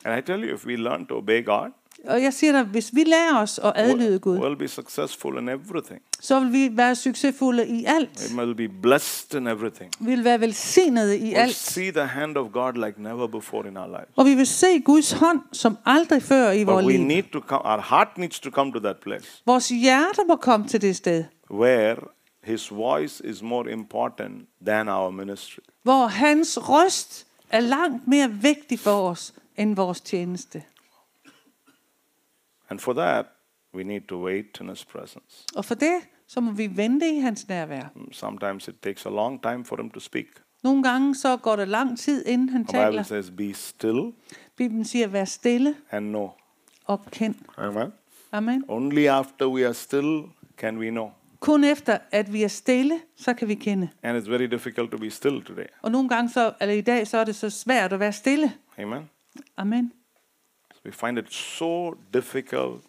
And I tell you, if we learn to obey God, Og jeg siger dig, hvis vi lærer os at adlyde Gud, we'll be successful in everything. så vil vi være succesfulde i alt. We will be blessed in everything. Vi vil være velsignede i We'll alt. see the hand of God like never before in our lives. Og vi vil se Guds hånd som aldrig før i vores we liv. need to come, our heart needs to come to that place Vores hjerter må komme til det sted, where His voice is more important than our ministry. hvor hans røst er langt mere vigtig for os end vores tjeneste. And for that, we need to wait in His presence. Og for det, så må vi vente i hans nærvær. Sometimes it takes a long time for Him to speak. Nogle gange så går der lang tid, inden han The Bible taler. says, Be still Bibelen siger, vær stille and know. og kend. Amen. Amen. Only after we are still can we know. Kun efter, at vi er stille, så kan vi kende. And it's very difficult to be still today. Og nogle gange, så, eller i dag, så er det så svært at være stille. Amen. Amen. We find it so difficult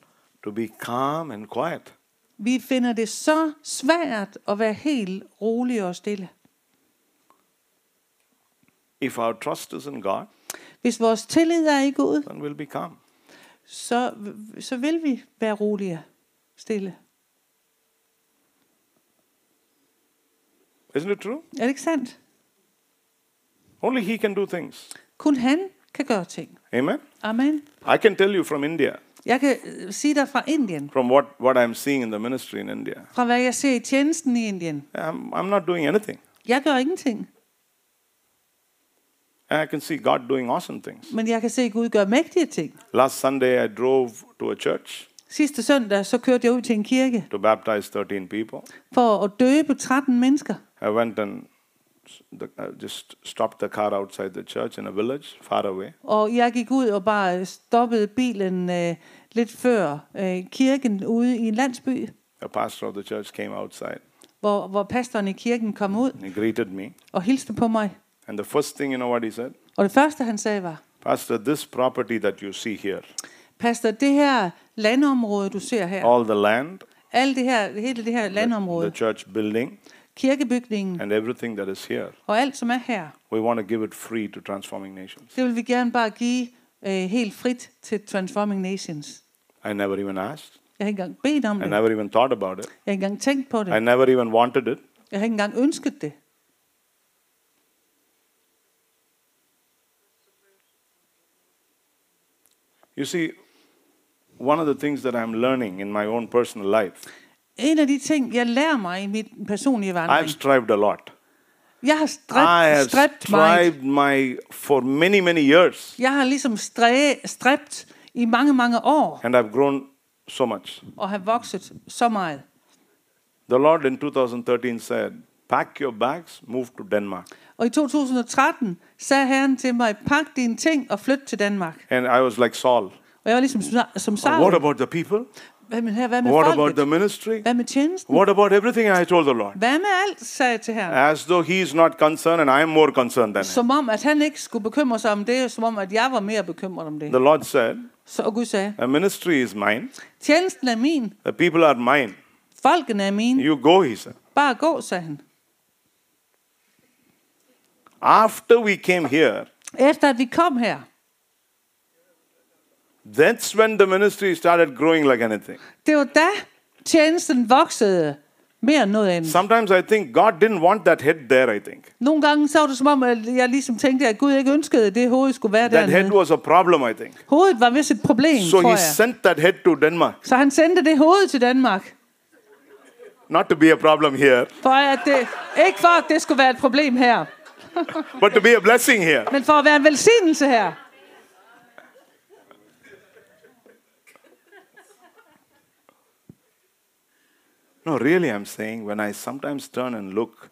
to be calm and quiet. Vi finder det så svært at være helt rolig og stille. If our trust is in God, Hvis vores tillid er i Gud, then we'll be calm. så, så vil vi være rolige, stille. Isn't it true? Er det ikke sandt? Only He can do things. Kun han kan gøre ting. Amen. Amen. I can tell you from India, Jeg kan øh, sige dig fra Indien, from what, what I'm seeing in the ministry in India. fra hvad jeg ser i tjenesten i Indien. I'm, I'm not doing anything. Jeg gør ingenting, And I can see God doing awesome things. men jeg kan se Gud gøre mægtige ting. Last Sunday, I drove to a church Sidste søndag, så kørte jeg ud til en kirke to baptize 13 people. for at døbe 13 mennesker. I went and the, I just stopped the car outside the church in a village far away. Og jeg gik ud og bare stoppede bilen øh, lidt før øh, kirken ude i en landsby, The pastor of the church came outside hvor, hvor pastoren i kirken kom ud and he greeted me. og hilste på mig. And the first thing, you know what he said? Og det første, han sagde var, Pastor, this property that you see here, Pastor, det her landområde, du ser her, all the land, alt det her, hele det her the landområde, church building, kirkebygningen and everything that is here, og alt, som er her, we want to give it free to Transforming Nations. det vil vi gerne bare give øh, helt frit til Transforming Nations. I never even asked. Jeg har ikke engang bedt om I det. never even thought about it. Jeg har ikke engang tænkt på I never even wanted it. Jeg har ikke engang ønsket det. You see, one of the things that I'm learning in my own personal life, En af de ting, jeg lærer mig i mit personlige I've vandring, strived a lot. jeg har I stræbt, have stræbt strived my for many many years, Jeg har ligesom stræ, stræbt i mange, mange år and I've grown so much. og har vokset så meget. The Lord in 2013 said, "Pack your bags, move to Denmark." Og i 2013 sagde Herren til mig, pak dine ting og flyt til Danmark. And I was like Saul. Og jeg var ligesom som- "Oh, What Saul. about the people? Hvad med her? Hvad med What about the ministry? Hvad med tjenesten? What about everything I told the Lord? Hvad med alt, sagde jeg til herren. As though he is not concerned and I am more concerned than him. Som om, at han ikke skulle bekymre sig om det, som om, at jeg var mere bekymret om det. The Lord said, Så og Gud sagde, The ministry is mine, tjenesten er min, the people are mine. folkene er mine. You go, he said. Bare gå, sagde han. After we came here, Efter at vi kom her, that's when the ministry started growing like anything. det var da tjenesten voksede mere end noget andet. Sometimes I think God didn't want that head there, I think. Nogle gange så var det som om, at jeg ligesom tænkte, at Gud ikke ønskede, at det hoved skulle være That head dernede. was a problem, I think. Hovedet var vist et problem, So tror he jeg. sent that head to Denmark. Så han sendte det hoved til Danmark. Not to be a problem here, For at det, ikke for, at det skulle være et problem her, but to be a blessing here. men for at være en velsignelse her. No, really, I'm saying when I sometimes turn and look,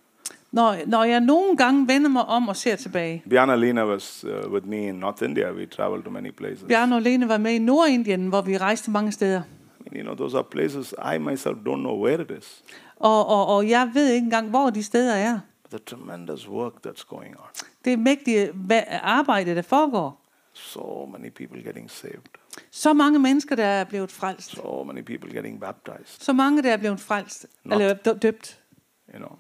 Når, når jeg nogle gange vender mig om og ser tilbage. Biana Lena was uh, with me in North India. We traveled to many places. Bjarne og Lene var med i Nordindien, hvor vi rejste mange steder. I mean, you know, those are places I myself don't know where it is. Og, og, og jeg ved ikke engang, hvor de steder er. The tremendous work that's going on. Det mægtige arbejde, der foregår. So many people getting saved. Så mange mennesker, der er blevet frelst. So many people getting baptized. Så mange, der er blevet frelst. Not- Eller dø- døbt. You know,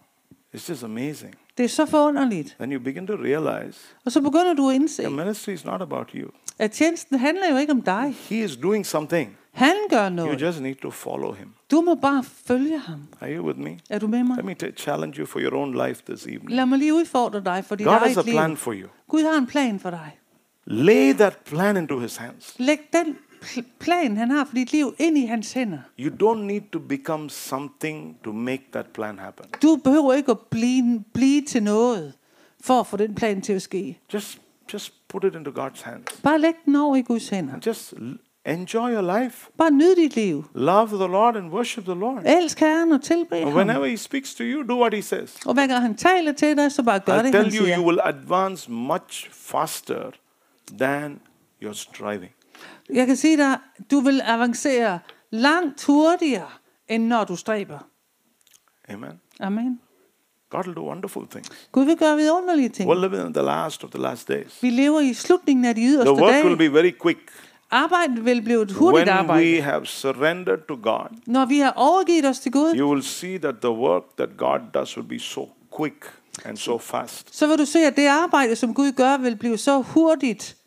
it's just amazing. Det er så forunderligt. Then you begin to realize Og så begynder du at indse, the ministry is not about you. at tjenesten handler jo ikke om dig. He is doing something. Han gør You noget. just need to follow him. Du må bare følge ham. Are you with me? Er du med mig? Let me challenge you for your own life this evening. Lad mig lige udfordre dig for dit God has a eget liv. plan for you. Gud har en plan for dig. Lay that plan into his hands. Læg den plan, han har for dit liv, ind i hans hænder. You don't need to become something to make that plan happen. Du behøver ikke at blive, blive til noget, for at få den plan til at ske. Just just put it into God's hands. Bare læg den over i Guds hænder. And just enjoy your life. Bare nyd dit liv. Love the Lord and worship the Lord. Elsk Herren og tilbed ham. whenever he speaks to you, do what he says. Og hver gang han taler til dig, så bare gør I det, han siger. I tell you, you will advance much faster than you're striving. Jeg kan sige dig, du vil avancere langt hurtigere, end når du stræber. Amen. Amen. God will do wonderful things. Gud vil gøre vidunderlige ting. We're living in the last of the last days. Vi lever i slutningen af de The yderste work will dage. be very quick. Arbejdet vil blive et hurtigt When arbejde. we have surrendered to God, Når vi har overgivet os til Gud, you will see that the work that God does will be so quick and so fast. så vil du se, at det arbejde, som Gud gør, vil blive så hurtigt.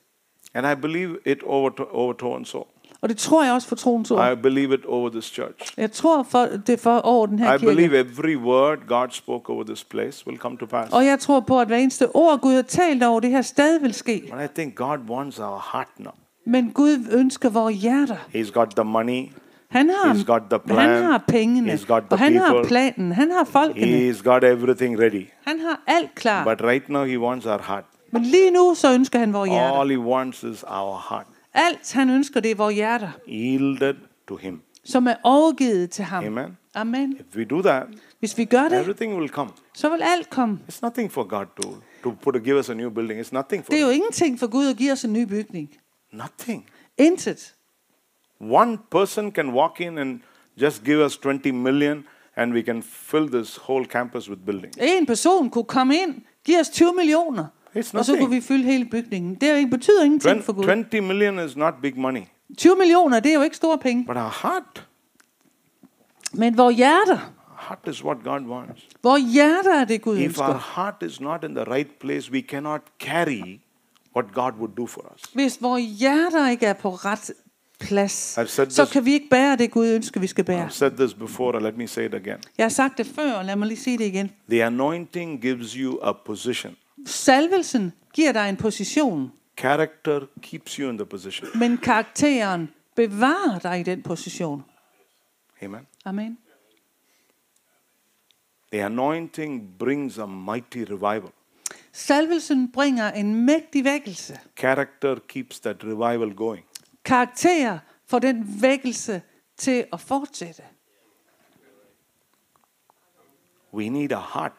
And I believe it over, over Toronto. Og det tror jeg også for troens ord. I believe it over this church. Jeg tror for, det for over den her I believe kirke. every word God spoke over this place will come to pass. Og jeg tror på, at hver eneste ord, Gud har talt over det her sted, vil ske. But I think God wants our heart now. Men Gud ønsker vores hjerter. He's got the money. Han har, He's got the plan. han har pengene, He's got the og han har people. planen, han har folkene, He's got everything ready. han har alt klar. But right now, He wants our heart. Men lige nu, så ønsker han vores hjerter. All He wants is our heart, Alt han ønsker, det er vores hjerter, yielded to Him. som er overgivet til ham. Amen. Amen. If we do that, Hvis vi gør det, everything will come. så vil alt komme. It's nothing for God to, to put, give us a new building. It's nothing for Det er jo ingenting for Gud at give os en ny bygning. Nothing. Intet. One person can walk in and just give us 20 million, and we can fill this whole campus with buildings. En person kunne komme ind, give os 20 millioner, It's og så kunne vi fylde hele bygningen. Det er betyder ingenting for Gud. 20 million is not big money. 20 millioner, det er jo ikke store penge. But our heart, Men vores hjerter, heart is what God wants. vores hjerter er det, Gud If our ønsker. heart is not in the right place, we cannot carry what God would do for us. Hvis vores hjerter ikke er på ret plads, said så this- kan vi ikke bære det, Gud ønsker, vi skal bære. I've said this before, and let me say it again. Jeg har sagt det før, og lad mig lige sige det igen. The anointing gives you a position. Salvelsen giver dig en position, Character keeps you in the position. men karakteren bevarer dig i den position. Amen. Amen. The anointing brings a mighty revival. Salvelsen bringer en mægtig vækkelse. Character keeps that revival going. Karakter får den vækkelse til at fortsætte. We need a heart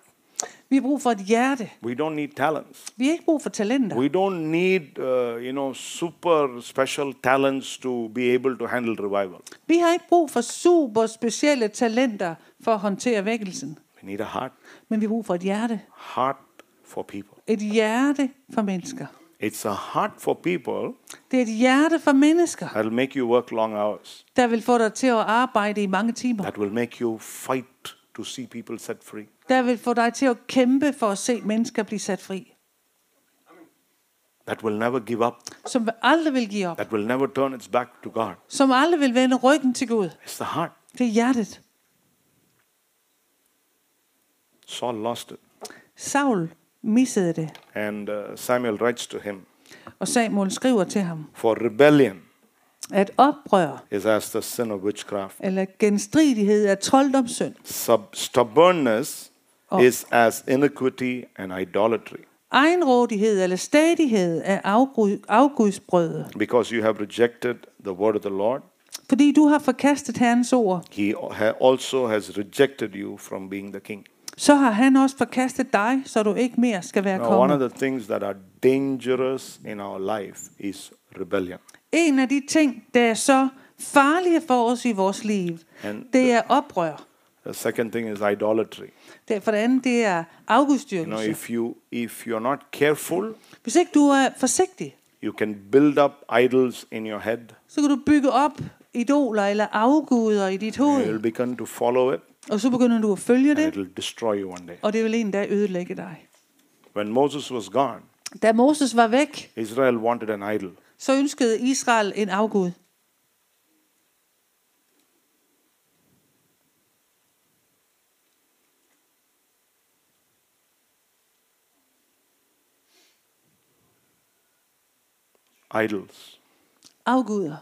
Vi har brug for et hjerte. We don't need talents. Vi har ikke brug for talenter. We don't need, uh, you know, super special talents to be able to handle revival. Vi har ikke brug for super specielle talenter for at håndtere vækkelsen. We need a heart, Men vi har brug for et hjerte. heart for people. Et hjerte for mennesker. It's a heart for people Det er et hjerte for mennesker, that will make you work long hours. der vil få dig til at arbejde i mange timer. That will make you fight to see people set free. Der vil få dig til at kæmpe for at se mennesker blive sat fri. That will never give up. Som aldrig vil give op. That will never turn its back to God. Som aldrig vil vende ryggen til Gud. It's the heart. Det er hjertet. Saul lost it. Saul missede det. And uh, Samuel writes to him Og Samuel skriver til ham, For rebellion at oprør is as the sin of witchcraft. eller genstridighed er trolddomssynd. Sub- stubbornness Is as iniquity and idolatry. Egenrådighed eller stadighed er afgud, afgudsbrødet. Because you have rejected the word of the Lord, Fordi du har forkastet Herrens ord, he also has rejected you from being the king. så har han også forkastet dig, så du ikke mere skal være Now, one of konge. the things that are dangerous in our life is rebellion. En af de ting, der er så farlige for os i vores liv, And det er oprør. The second thing is idolatry. Det, for det andet, det er You know, afgudstyrkelse. if you if you're not careful, Hvis ikke du er forsigtig, you can build up idols in your head. så kan du bygge op idoler eller afguder i dit And hoved, you'll begin to follow it, og så begynder du at følge det, it will destroy you one day. og det vil en dag ødelægge dig. When Moses was gone, Da Moses var væk, Israel wanted an idol. så ønskede Israel en afgud. Idols. Afguder.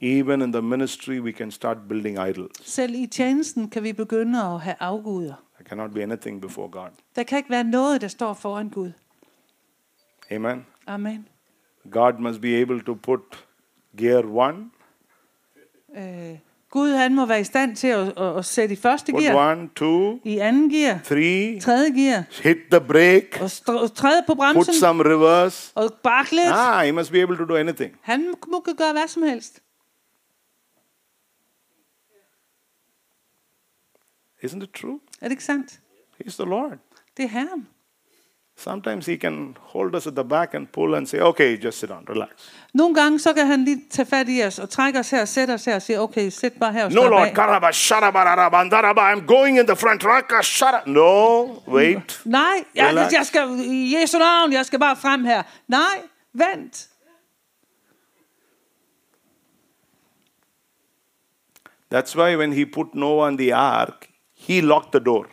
Even in the ministry, we can start building idols. Selv i tjenesten kan vi begynde at have afguder. There cannot be anything before God. Der kan ikke være noget, der står foran Gud. Amen. Amen. God must be able to put gear one, Øh, Gud han må være i stand til at, at, at sætte i første put gear, one, two, i anden gear, three, tredje gear, hit the brake, og str- træde på put bremsen, some reverse. og bakke lidt. Ah, he must be able to do anything. Han må kunne gøre hvad som helst. Isn't it true? Er det ikke sandt? He's the Lord. Det er Herren. Sometimes he can hold us at the back and pull and say, okay, just sit down, relax. Nogle gange så kan han lige tage fat i os og trække os her og sætte os her og sige, okay, sæt bare her og No, slap Lord, af. karaba, sharaba, bandaraba, I'm going in the front, raka, shara. No, wait. Nej, jeg, Relax. jeg skal i Jesu navn, jeg skal bare frem her. Nej, vent. That's why when he put Noah in the ark, he locked the door.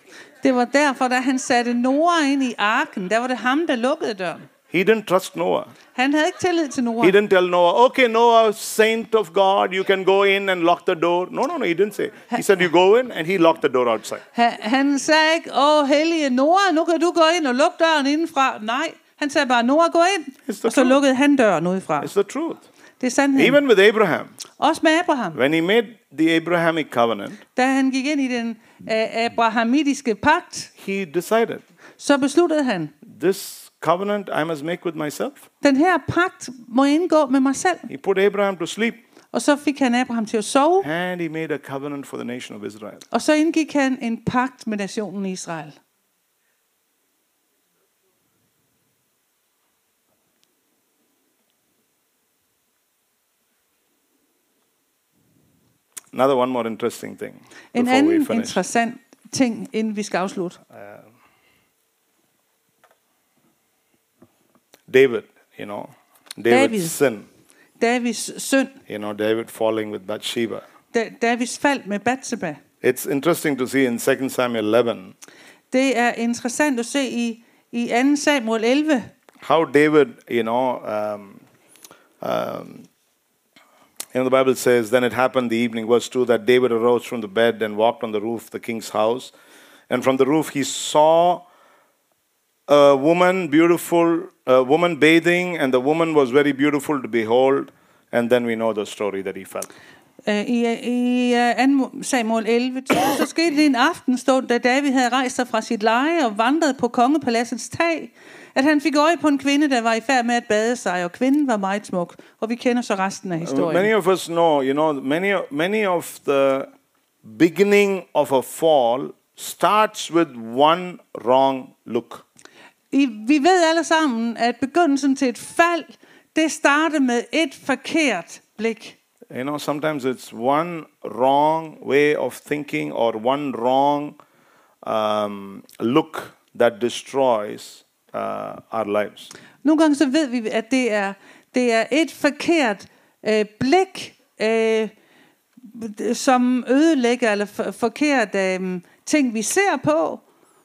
Det var derfor, da han satte Noah ind i arken, der var det ham, der lukkede døren. He didn't trust Noah. Han havde ikke tillid til He Noah. didn't tell Noah, okay, Noah, saint of God, you can go in and lock the door. No, no, no, he didn't say. He said, you go in, and he locked the door outside. Han, han sagde ikke, åh hellige Noah, nu kan du gå ind og lukke døren indenfra. Nej, han sagde bare, Noah, gå ind. Og så truth. lukkede han døren udefra. It's the truth. Det er sandheden. Even with Abraham, Også med Abraham. when he made the Abrahamic covenant, Da han gik ind i den uh, abrahamitiske pagt, he decided, så besluttede han, this covenant I must make with myself. den her pagt må indgå med mig selv. He put Abraham to sleep, Og så fik han Abraham til at sove, and he made a covenant for the nation of Israel. og så indgik han en pagt med nationen Israel. Another one more interesting thing En before we anden finish. interessant ting, inden vi skal afslutte. David, you know, David's David. sin, Davids synd, you know, David falling with Bathsheba. da, Davids fald med Bathsheba. It's interesting to see in 2 Samuel 11 Det er interessant at se i, i 2 Samuel 11, how David, you know, um, um, you know, the Bible says, then it happened the evening, verse 2, that David arose from the bed and walked on the roof of the king's house. And from the roof he saw a woman, beautiful, a woman bathing, and the woman was very beautiful to behold. And then we know the story that he fell. Øh, I, i uh, 2. Samuel 11, så skete det en aftenstund, da David havde rejst sig fra sit leje og vandret på kongepaladsets tag, at han fik øje på en kvinde, der var i færd med at bade sig, og kvinden var meget smuk. Og vi kender så resten af historien. Many of us know, you know, many, many of the beginning of a fall starts with one wrong look. I, vi ved alle sammen, at begyndelsen til et fald, det starter med et forkert blik. You know, sometimes it's one wrong way of thinking or one wrong um, look that destroys uh, our lives. Nogle gange så ved vi, at det er, det er et forkert øh, blik, øh, som ødelægger, eller for, forkert øh, ting, vi ser på,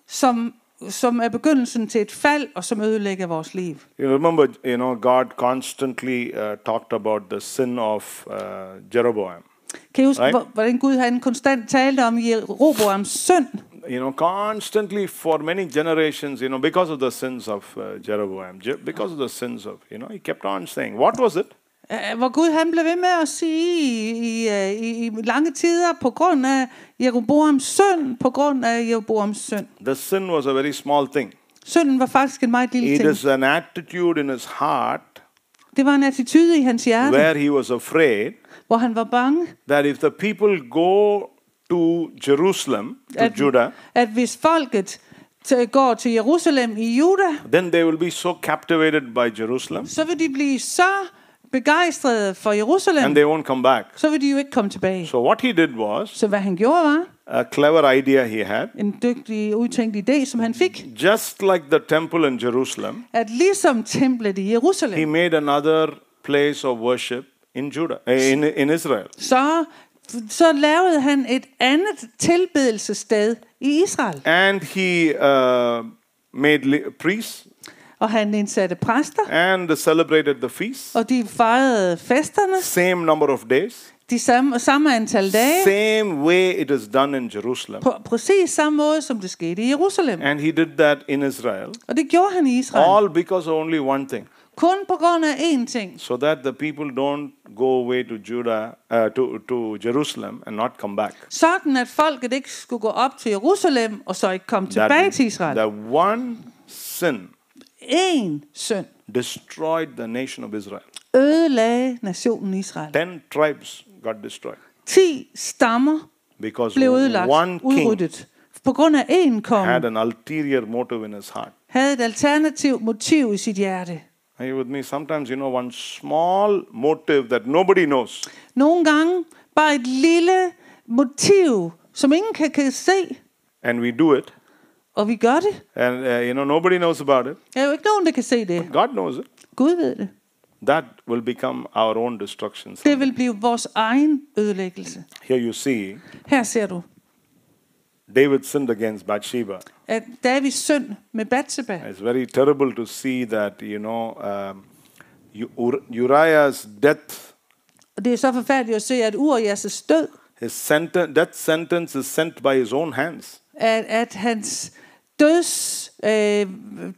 som, som er begyndelsen til et fald, og som ødelægger vores liv. You remember, you know, God constantly uh, talked about the sin of uh, Jeroboam. Kan I huske, Right. hvordan Gud han konstant talte om Jeroboams synd? You know, constantly for many generations, you know, because of the sins of uh, Jeroboam, Je- because of the sins of, you know, he kept on saying, what was it? Hvor Gud han blev ved med at sige i, i, øh, i, i lange tider, på grund af Jeroboams synd, på grund af Jeroboams synd. The sin was a very small thing. Synden var faktisk en meget lille It ting. It is an attitude in his heart Det var en attitude i hans hjerte, where he was afraid hvor han var bange, that if the people go to Jerusalem, to at, Judah, at hvis folket går til Jerusalem i Juda, then they will be so captivated by Jerusalem så vil de blive så begejstrede for Jerusalem, and they won't come back. så vil de jo ikke komme tilbage. So what he did was Så hvad han gjorde var a clever idea he had. en dygtig udtænkt idé, som han fik, Just like the temple in Jerusalem, at ligesom templet i he made another place of worship in Judah, eh, in, in Israel. så, så lavede han et andet tilbedelsessted i Israel. And he uh, made priests Og han indsatte præster, and celebrated the feasts, og de fejrede festerne same number of days, de samme, samme antal dage, same way it is done in Jerusalem. på præcis samme måde, som det skete i Jerusalem. And he did that in Israel, Og det gjorde han i Israel. all because of only one thing. Kun på grund af én ting. So that the people don't go away to Judah, uh, to, to Jerusalem and not come back. Sådan at folket ikke skulle gå op til Jerusalem, og så ikke komme tilbage til Israel. that one sin En synd destroyed the nation of Israel. ødelagde nationen Israel. Ten tribes got destroyed Ti stammer because blev ødelagt, one king udryddet. På grund af had konge an ulterior motive in his heart. havde et alternativt motiv i sit hjerte. Are you with me? Sometimes, you know, one small motive that nobody knows. Nogle gange bare et lille motiv, som ingen kan, kan se, And we do it. og vi gør det. And, uh, you know, nobody knows about it. Der er jo ikke nogen, der kan se det. God knows it. Gud ved det. That will become our own destruction. Det someday. vil blive vores egen ødelæggelse. Here you see, Her ser du, David sinned against Bathsheba. at Davids søn med Bathsheba, It's very terrible to see that, you know, um, Uriah's death, det er så forfærdeligt at se, at Urias' død, his senten- death sentence is sent by his own hands. at, at hans døds øh,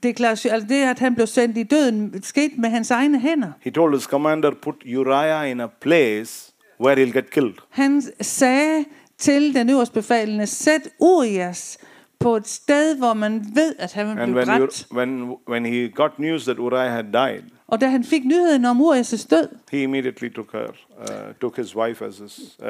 deklaration, altså det, at han blev sendt i døden, skete med hans egne hænder. He told his commander, put Uriah in a place where he'll get killed. Han sagde til den øverste befalende, sæt Urias på et sted, hvor man ved, at han vil And blive when, dræbt. Ur- when, when he got news that Uriah had died, Og da han fik nyheden om Urias' død, he immediately took her, uh, took his wife as his, uh,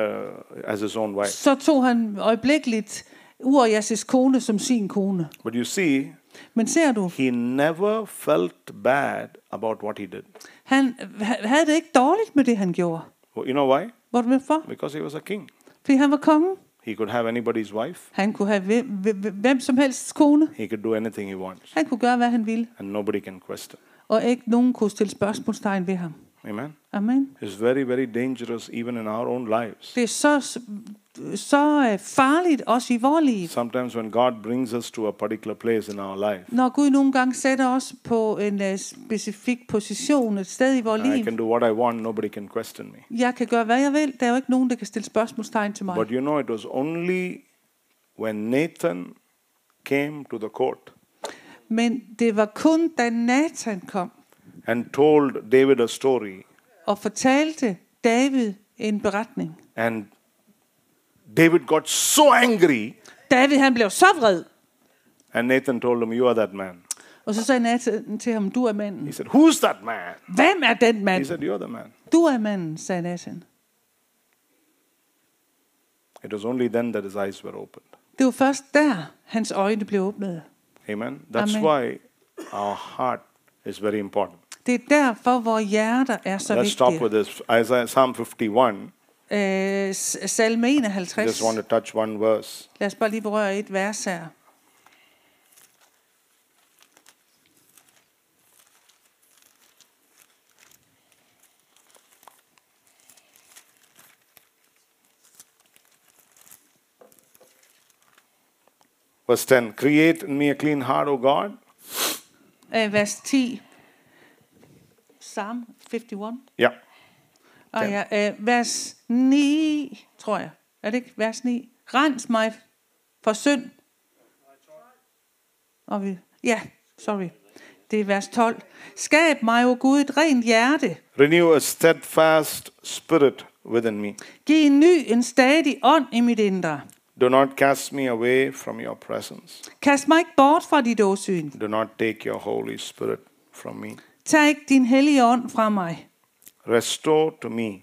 as his own wife. så tog han øjeblikkeligt Urias' kone som sin kone. But you see, Men ser du, he never felt bad about what he did. han ha- havde det ikke dårligt med det, han gjorde. You know why? Hvorfor? Because he was a king. Fordi han var konge. He could have anybody's wife. Han kunne have hvem, hvem- hvem som helst kone. He could do anything he wants, Han kunne gøre, hvad han ville. and nobody can question. Og ikke nogen kunne stille spørgsmålstegn ved ham. Amen. Amen. It's very, very dangerous even in our own lives. Det er så, så øh, farligt også i vores liv. Sometimes when God brings us to a particular place in our life, Når Gud nogle gange sætter os på en uh, specifik position, et sted i vores I liv. can do what I want, nobody can question me. Jeg kan gøre, hvad jeg vil. Der er jo ikke nogen, der kan stille spørgsmålstegn til mig. But you know, it was only when Nathan came to the court Men det var kun, da Nathan kom and told David a story og fortalte David en beretning. And David got so angry, David han blev så vred, and Nathan told him, You are that man. og så sagde Nathan til ham, du er manden. He said, Who's that man? Hvem er den mand? He said, You're the man. Du er manden, sagde Nathan. It was only then that his eyes were opened. Det var først der, hans øjne blev åbnet. Amen. That's Amen. why our heart is very important. Det er derfor, vores hjerter er så Let's stop with this. Isaiah Psalm 51. Øh, salme 51. Just want to touch one verse. Lad os bare lige berøre et vers her. Verse 10 Create in me a clean heart, O God. Øh, vers 10. Psalm 51. Yeah. Og ja, øh, vers 9, tror jeg. Er det ikke vers 9? Rens mig for synd. Og vi, ja, sorry. Det er vers 12. Skab mig, o Gud, et rent hjerte. Renew a steadfast spirit within me. Giv en ny, en stadig ånd i mit indre. Do not cast me away from your presence. Kast mig ikke bort fra dit åsyn. Do not take your Holy Spirit from me. Tag din hellige ånd fra mig. Restore to me the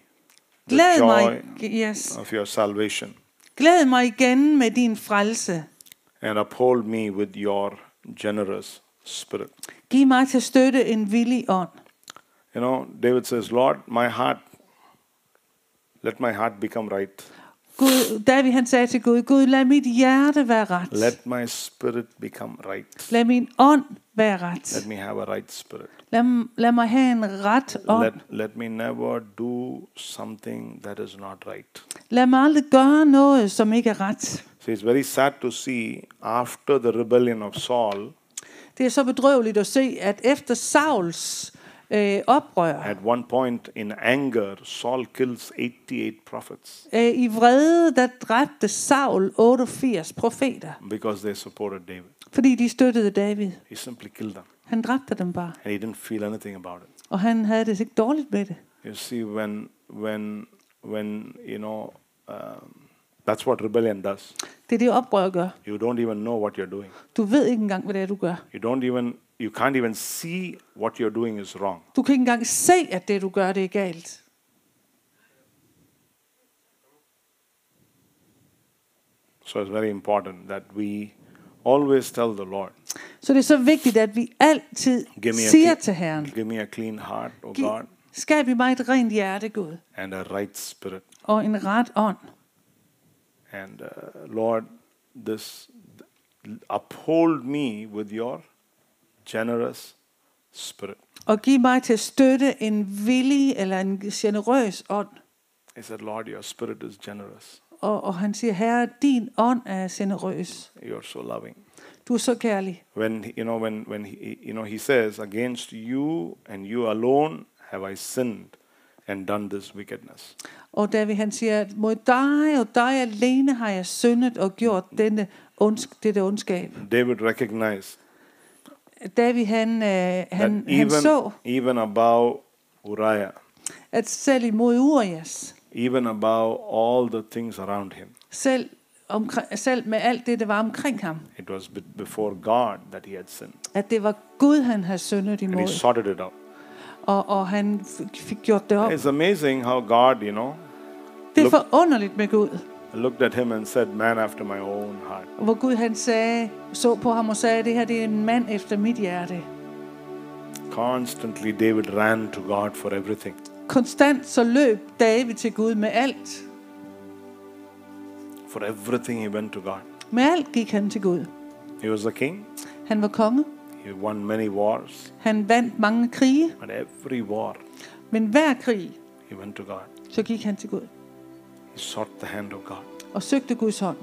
Glæd joy mig, yes. of your salvation Glæd mig igen med din frelse. and uphold me with your generous spirit. Giv mig til støtte en villig ånd. You know, David says, Lord, my heart, let my heart become right. Gud, David han sagde til Gud, Gud lad mit hjerte være ret. Let my spirit become right. Lad min ånd være ret. Let me have a right spirit. Lad, lad mig have en ret ånd. Let, let me never do something that is not right. Lad mig aldrig gøre noget, som ikke er ret. So it's very sad to see after the rebellion of Saul, Det er så bedrøveligt at se, at efter Sauls øh, oprør, at one point in anger, Saul kills 88 prophets øh, i vrede, der dræbte Saul 88 profeter, because they supported David. fordi de støttede David. He simply killed them Han dræbte dem bare, and he didn't feel anything about it. og han havde det ikke dårligt med det. You see, when, when, when you know, um, that's what rebellion does. Det er det, oprør gør. You don't even know what you're doing. Du ved ikke engang, hvad det er, du gør. You don't even, you can't even see what you're doing is wrong. Du kan ikke engang se, at det, du gør, det er galt. So it's very important that we always tell the Lord, Så det er så vigtigt, at vi altid give me, a siger clean, til Herren, give me a clean heart, O Giv, God, skab i mig et rent hjerte, Gud, and a right spirit. og en ret ånd. And uh, Lord, this uphold me with your generous spirit. Og giv mig til at støtte en villig eller en generøs ånd. He said, Lord, your spirit is generous. Og, og han siger, Herre, din ånd er generøs. You're so loving. Du er så kærlig. When you know when when he, you know he says, against you and you alone have I sinned and done this wickedness. Og David han siger, mod dig og dig alene har jeg syndet og gjort denne ondsk, dette ondskab. David recognized David han, øh, han, han even så, even above Uriah, at selv imod Urias, even above all the things around him, selv, omkring, selv med alt det, der var omkring ham, it was be- before God that he had sinned, at det var Gud, han havde syndet and he imod. sorted it out. Og, og han fik gjort det op. It's amazing how God, you know, Det er Look- forunderligt med Gud. Looked at him and said, "Man after my own heart." Hvor Gud han sagde, så på ham og sagde, det her det er en mand efter mit hjerte. Constantly, David ran to God for everything. Konstant så løb David til Gud med alt. For everything, he went to God. Med alt gik han til Gud. He was a king. Han var konge. He won many wars, Han vandt mange krige. but every war, Men hver krig, he went to God. så gik han til Gud. He sought the hand of God. Og søgte Guds hånd.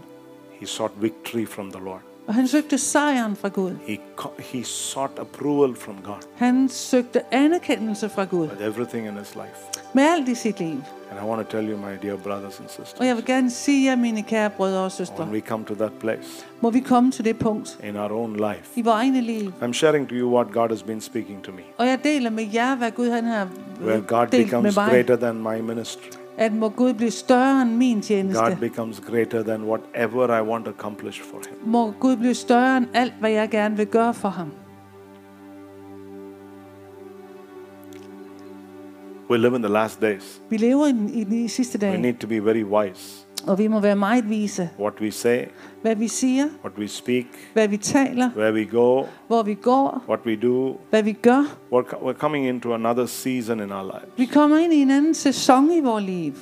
He sought victory from the Lord. Og han søgte sejren fra Gud. He, he sought approval from God Han søgte anerkendelse fra Gud. with everything in his life. Med alt i sit liv. And I want to tell you, my dear brothers and sisters, Og jeg vil gerne sige jer, mine kære brødre og søstre, when we come to that place må vi komme til det punkt in our own life, i vores egne liv. I'm sharing to you what God has been speaking to me. Og jeg deler med jer, hvad Gud han har Where God becomes greater than my ministry. At må Gud blive større end min God becomes greater than whatever I want to accomplish for Him. Må Gud blive større end alt, hvad jeg gerne vil gøre for ham. We live in the last days. Vi lever i, i de sidste We need to be very wise. Og vi må være meget vise. What we say, Hvad vi siger, what we speak, hvad vi taler, where we go, hvor vi går, what we do. hvad vi gør. We're, we're coming into another season in our lives. Vi kommer ind i en anden sæson i vores liv.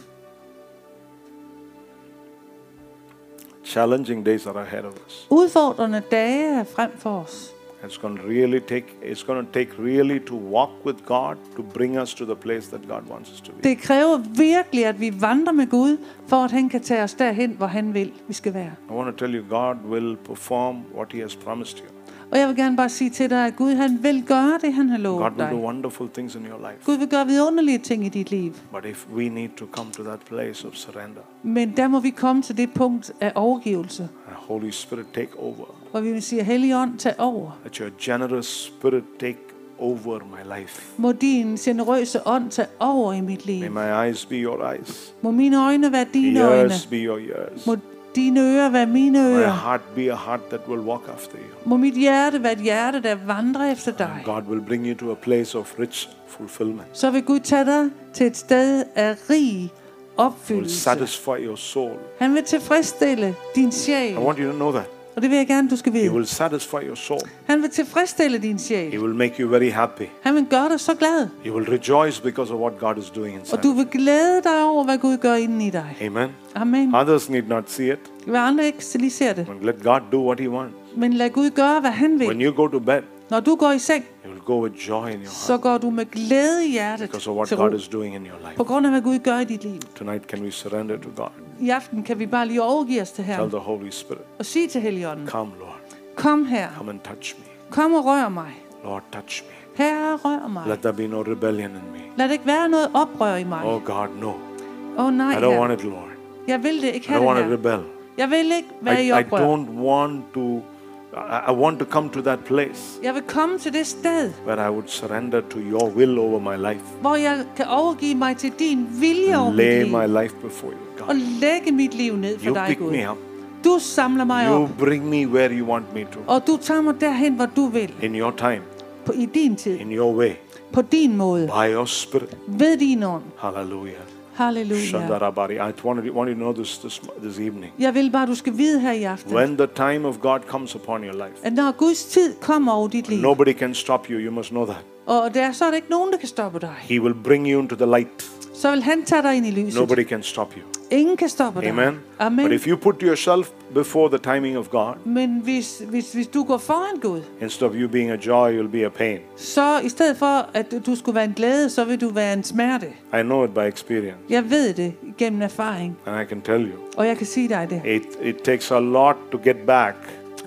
Challenging days are ahead of us. Udfordrende dage er frem for os. It's going to really take. It's going to take really to walk with God to bring us to the place that God wants us to be. Det kræver virkelig, at vi vandrer med Gud, for at han kan tage os derhen, hvor han vil, vi skal være. I want to tell you, God will perform what He has promised you. Og jeg vil gerne bare sige til dig, at Gud han vil gøre det, han har God lovet will do dig. wonderful things in your life. Gud vil gøre vidunderlige ting i dit liv. But if we need to come to that place of surrender, Men der må vi komme til det punkt af overgivelse, Holy Spirit take over. hvor vi vil sige, Helligånd, tag over. Let your generous spirit take over my life. Må din generøse ånd tage over i mit liv. May my eyes be your eyes, Må mine øjne være dine øjne. ears be your ears. Må dine ører være mine My ører. heart be a heart that will walk after you. Må mit hjerte være et hjerte, der vandrer efter dig. God will bring you to a place of rich fulfillment. Så vil Gud tage dig til et sted af rig Will opfyldelse. satisfy your soul. Han vil tilfredsstille din I sjæl. want you to know that. Og det vil jeg gerne, du skal He vide. will satisfy your soul. Han vil tilfredsstille din He sjæl. will make you very happy. Han vil gøre dig så glad. You will rejoice because of what God is doing Og inside. du vil glæde dig over, hvad Gud gør inden i dig. Amen. Amen. Others need not see it, Hvad andre ikke lige ser det. but let God do what He wants. Men lad Gud gøre, hvad han When vil. you go to bed, Når du går i seng, you will go with joy in your så heart går du med glæde i hjertet because of what God is doing in your life. På grund af, hvad Gud gør i dit liv. Tonight, can we surrender to God? I aften kan vi bare lige overgive os til Tell Herren the Holy Spirit, og sige til Helligånden, Come, Lord. kom her, Come and touch me. kom og rør mig. Lord, touch me. Herre, rør mig. Let there be no rebellion in me. Lad det ikke være noget oprør i mig. Oh God, no. Oh, nej, I don't want herre. it, Lord. Jeg vil det ikke I don't have want to rebel. Jeg vil ikke være I, i I oprør. don't want to. I, want to come to that place Jeg vil komme til det sted, where I would surrender to your will over my life. hvor jeg kan overgive mig til din vilje over mit Lay liv. my life before you, Og God. lægge mit liv ned for You dig, pick Gud. me up. Du samler mig You op, bring me where you want me to. og du tager mig derhen, hvor du vil. In your time, På, I din tid. in your way, På din måde. by your spirit. Ved din ånd. Hallelujah. Halleluja. I want you, want you to know this, this this evening. Jeg vil bare, du skal vide her i aften, When the time of God comes upon your life, at når Guds tid kommer over dit liv, nobody can stop you. You must know that. og der, så er der ikke nogen, der kan stoppe dig, He will bring you into the light. så vil han tage dig ind i lyset. Nobody can stop you. Ingen kan stoppe dig. Amen. Amen. But if you put yourself before the timing of God, Men hvis, hvis, hvis du går foran Gud, instead of you being a joy, you'll be a pain. så i stedet for, at du skulle være en glæde, så vil du være en smerte. I know it by experience, Jeg ved det gennem erfaring, and I can tell you, og jeg kan sige dig det. it, it takes a lot to get back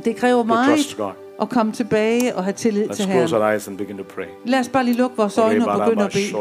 Det kræver to meget trust God. at komme tilbage og have tillid Let's til close Herren. our eyes and begin to pray. Lad os bare lige lukke vores øjne og begynde at bede.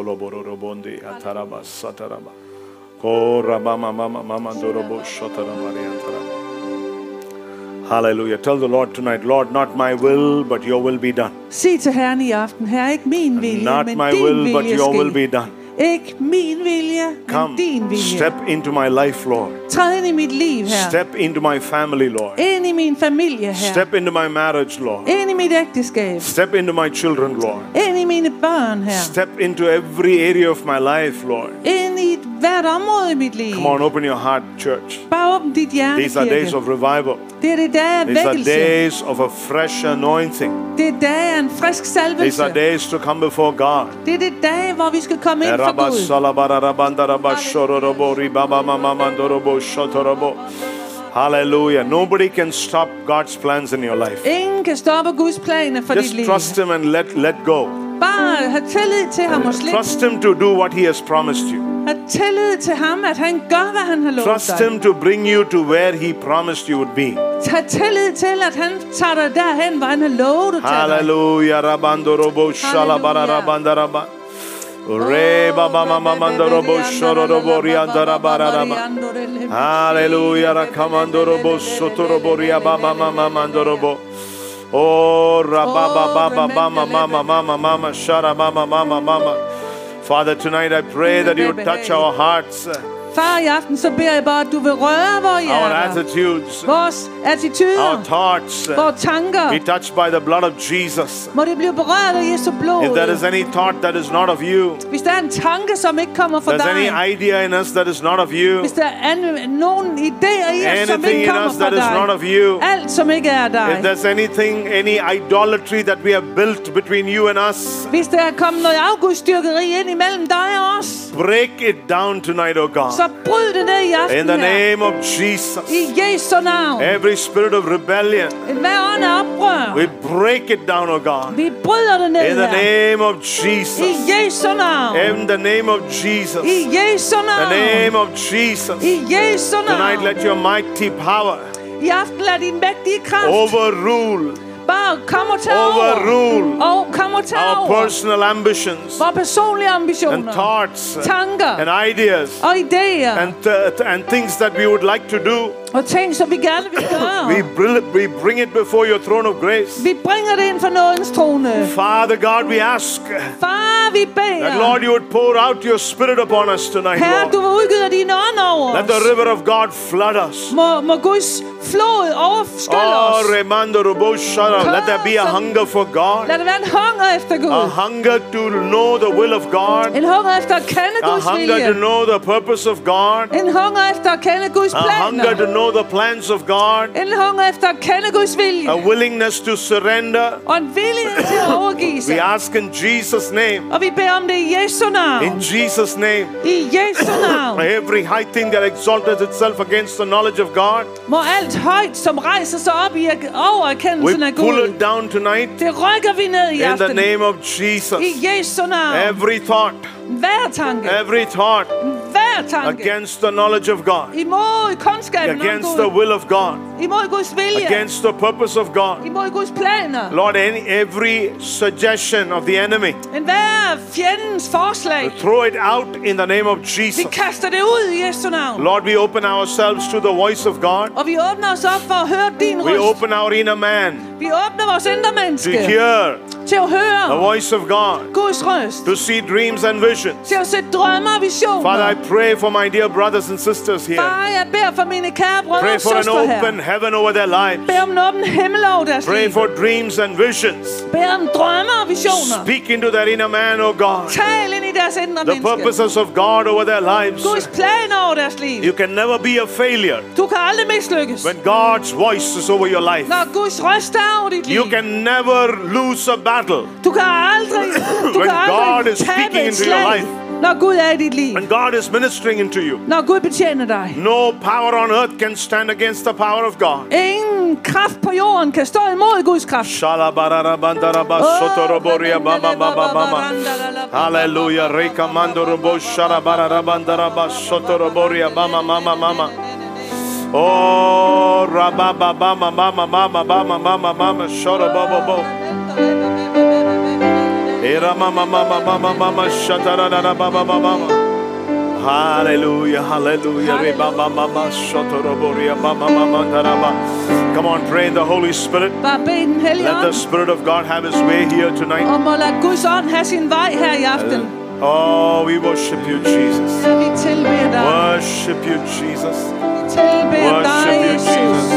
Hallelujah. Tell the Lord tonight, Lord, not my will, but your will be done. Sig til Herren i aften, Herre, ikke min vilje, Not men my din will, but your will be done. Ikke min vilje, Come, men din vilje. step into my life, Lord. Træd ind i mit liv, Herre. Step into my family, Lord. Ind i min familie, Herre. Step into my marriage, Lord. Ind i mit ægteskab. Step into my children, Lord. Ind i mine børn, Herre. Step into every area of my life, Lord. Ind i hvert område i mit liv. Come on, open your heart, church. Bare åbn dit hjerte, These are days of revival. Er af These are days of a fresh anointing. Det er dage en frisk These are days to come before God. Det er det dage, hvor vi skal komme ind for Gud. salabara rabanda rabba ribaba mama mandorobo shotorobo. Hallelujah. Nobody can stop God's plans in your life. Ingen kan stoppe Guds planer for dit Just trust Him and let, let go. Bare have tillid til ham og slip. Trust Him to do what He has promised you. Have tillid til ham, at han gør, hvad han har lovet Trust. Him to bring you to where He promised you would be. Tag tillid til, at han tager dig derhen, hvor han har lovet dig. Hallelujah. Rabando robo shalabara Hallelujah. rabanda rabba. Re baba mama mando robo shororobo rianda rabara rabba. Hallelujah. Rakamando robo sotorobo ria baba mama mando robo. Oh, rababa baba mama mama mama mama shara mama mama mama. Father, tonight I pray that you would touch our hearts. Far, i aften så beder jeg bare, at du vil røre vores hjerter. Our attitudes. Vores attituder. Our thoughts. Vores tanker. Be touched by the blood of Jesus. Må det blive berørt af Jesu blod. If there is any thought that is not of you. Hvis der er en tanke, som ikke kommer fra dig. There's any idea in us that is not of you. Hvis der er nogen idéer i os, som ikke kommer fra dig. That is not of you. Alt, som ikke er dig. If there's anything, any idolatry that we have built between you and us. Hvis der er kommet noget afgudstyrkeri ind imellem dig og os. Break it down tonight, oh God. Så I aften In the name of Jesus. I Jesu navn. Every spirit of rebellion. Hver ånd af oprør. We break it down, oh God. Vi bryder det ned. In the name of Jesus. I Jesu navn. In the name of Jesus. I Jesu navn. The name of Jesus. I Jesu navn. Tonight let your mighty power. I aften lad din mægtige kraft. Overrule. Overrule our personal ambitions and thoughts and ideas and, uh, and things that we would like to do. Og ting, som vi gerne vil gøre. we, bring, it before your throne of grace. Vi bringer det ind for nådens trone. Father God, we ask. Far, vi beder. That Lord, you would pour out your spirit upon us tonight, Herre, Lord. du må udgyde din ånd over Let the river of God flood us. Må, må Guds flod overskylle oh. Remando, Let there be a hunger for God. Lad der være en hunger efter Gud. A hunger to know the will of God. En hunger efter at kende Guds vilje. A hunger to know the purpose of God. En hunger efter at kende Guds planer. A hunger to know the plans of God. En hunger efter at kende Guds vilje. A willingness to surrender. Og en vilje til at overgive sig. We ask in Jesus name. Og vi beder om det i Jesu navn. In Jesus name. I Jesu navn. Every high thing that exalted itself against the knowledge of God. Må alt højt som rejser sig op i over erkendelsen af Gud. We pull it down tonight. Det rykker vi ned i aften. In the name of Jesus. I Jesu navn. Every thought. Hver tanke. Every thought. Hver against the knowledge of God, against the will of God, against the purpose of God. Lord, any, every suggestion of the enemy, throw it out in the name of Jesus. Lord, we open ourselves to the voice of God. We open our inner man. Vi åbner vores indre menneske. To hear til at høre the voice of God. Guds røst. To see dreams and visions. Til at se drømme og visioner. Father, I pray for my dear brothers and sisters here. Far, jeg beder for mine kære brødre pray og søstre her. Pray for an open her. heaven over their lives. Bed om en åben himmel over deres pray for dreams and visions. Bed om drømme og visioner. Speak into their inner man, O God. Tal ind i deres indre the menneske. The purposes of God over their lives. Guds plan over deres liv. You can never be a failure. Du kan aldrig mislykkes. When God's voice is over your life. Når Guds røst er uafærdeligt. You can never lose a battle. Du kan aldrig, du When kan aldrig God is speaking into your life. Når Gud er i dit liv. And God is ministering into you. Når Gud betjener dig. No power on earth can stand against the power of God. Ingen kraft på jorden kan stå imod Guds kraft. Shalabararabandaraba sotoroboria baba baba baba. Hallelujah. Rekamando robo shalabararabandaraba sotoroboria bama mama mama. mama. Oh, rabba, Hallelujah, hallelujah. Come on, pray in the Holy Spirit. Let the Spirit of God have His way here tonight. Oh, we worship you, Jesus. Worship you, Jesus. Worship you, Jesus.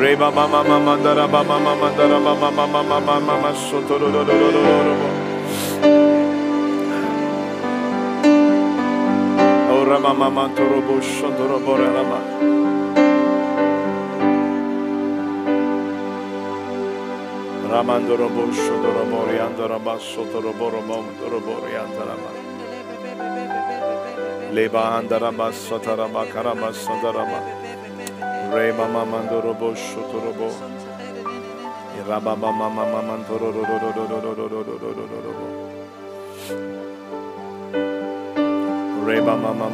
Reba mama mama dara mama mama dara mama mama mama mama sotoro do do do do do. Ora mama mama toro bo sotoro bora mama. Ramandorobo Shodorobori Andarama Leba Satarama Mama Reba Mama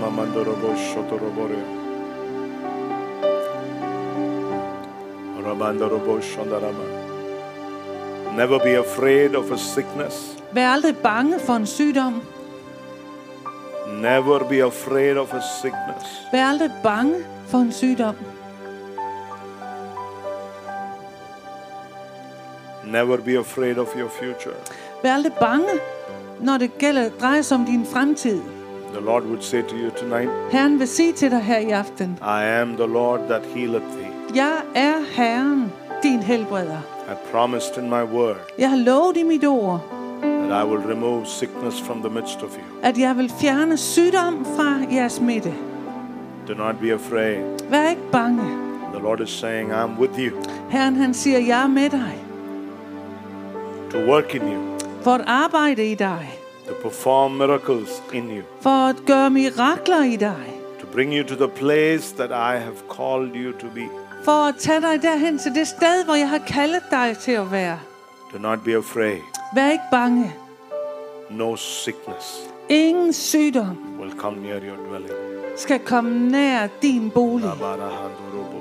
Never be afraid of a sickness. Vær aldrig bange for en sygdom. Never be afraid of a sickness. Vær aldrig bange for en sygdom. Never be afraid of your future. Vær aldrig bange, når det gælder, drejer sig om din fremtid. The Lord would say to you tonight, Herren vil sige til dig her i aften, I am the Lord that healeth thee. Jeg er Herren, din helbreder. I promised in my word Jeg har lovet i mit ord, that I will remove sickness from the midst of you. at jeg vil fjerne sygdom fra jeres midte. Do not be afraid. Vær ikke bange. The Lord is saying, I'm with you Herren han siger, jeg er med dig. to work in you, For at arbejde i dig. to perform miracles in you, For at gøre mirakler i dig. to bring you to the place that I have called you to be. For at tage dig derhen til det sted, hvor jeg har kaldet dig til at være. Do not be afraid. Vær ikke bange. No sickness Ingen sygdom will come near your dwelling. skal komme nær din bolig. Rabarahandorobo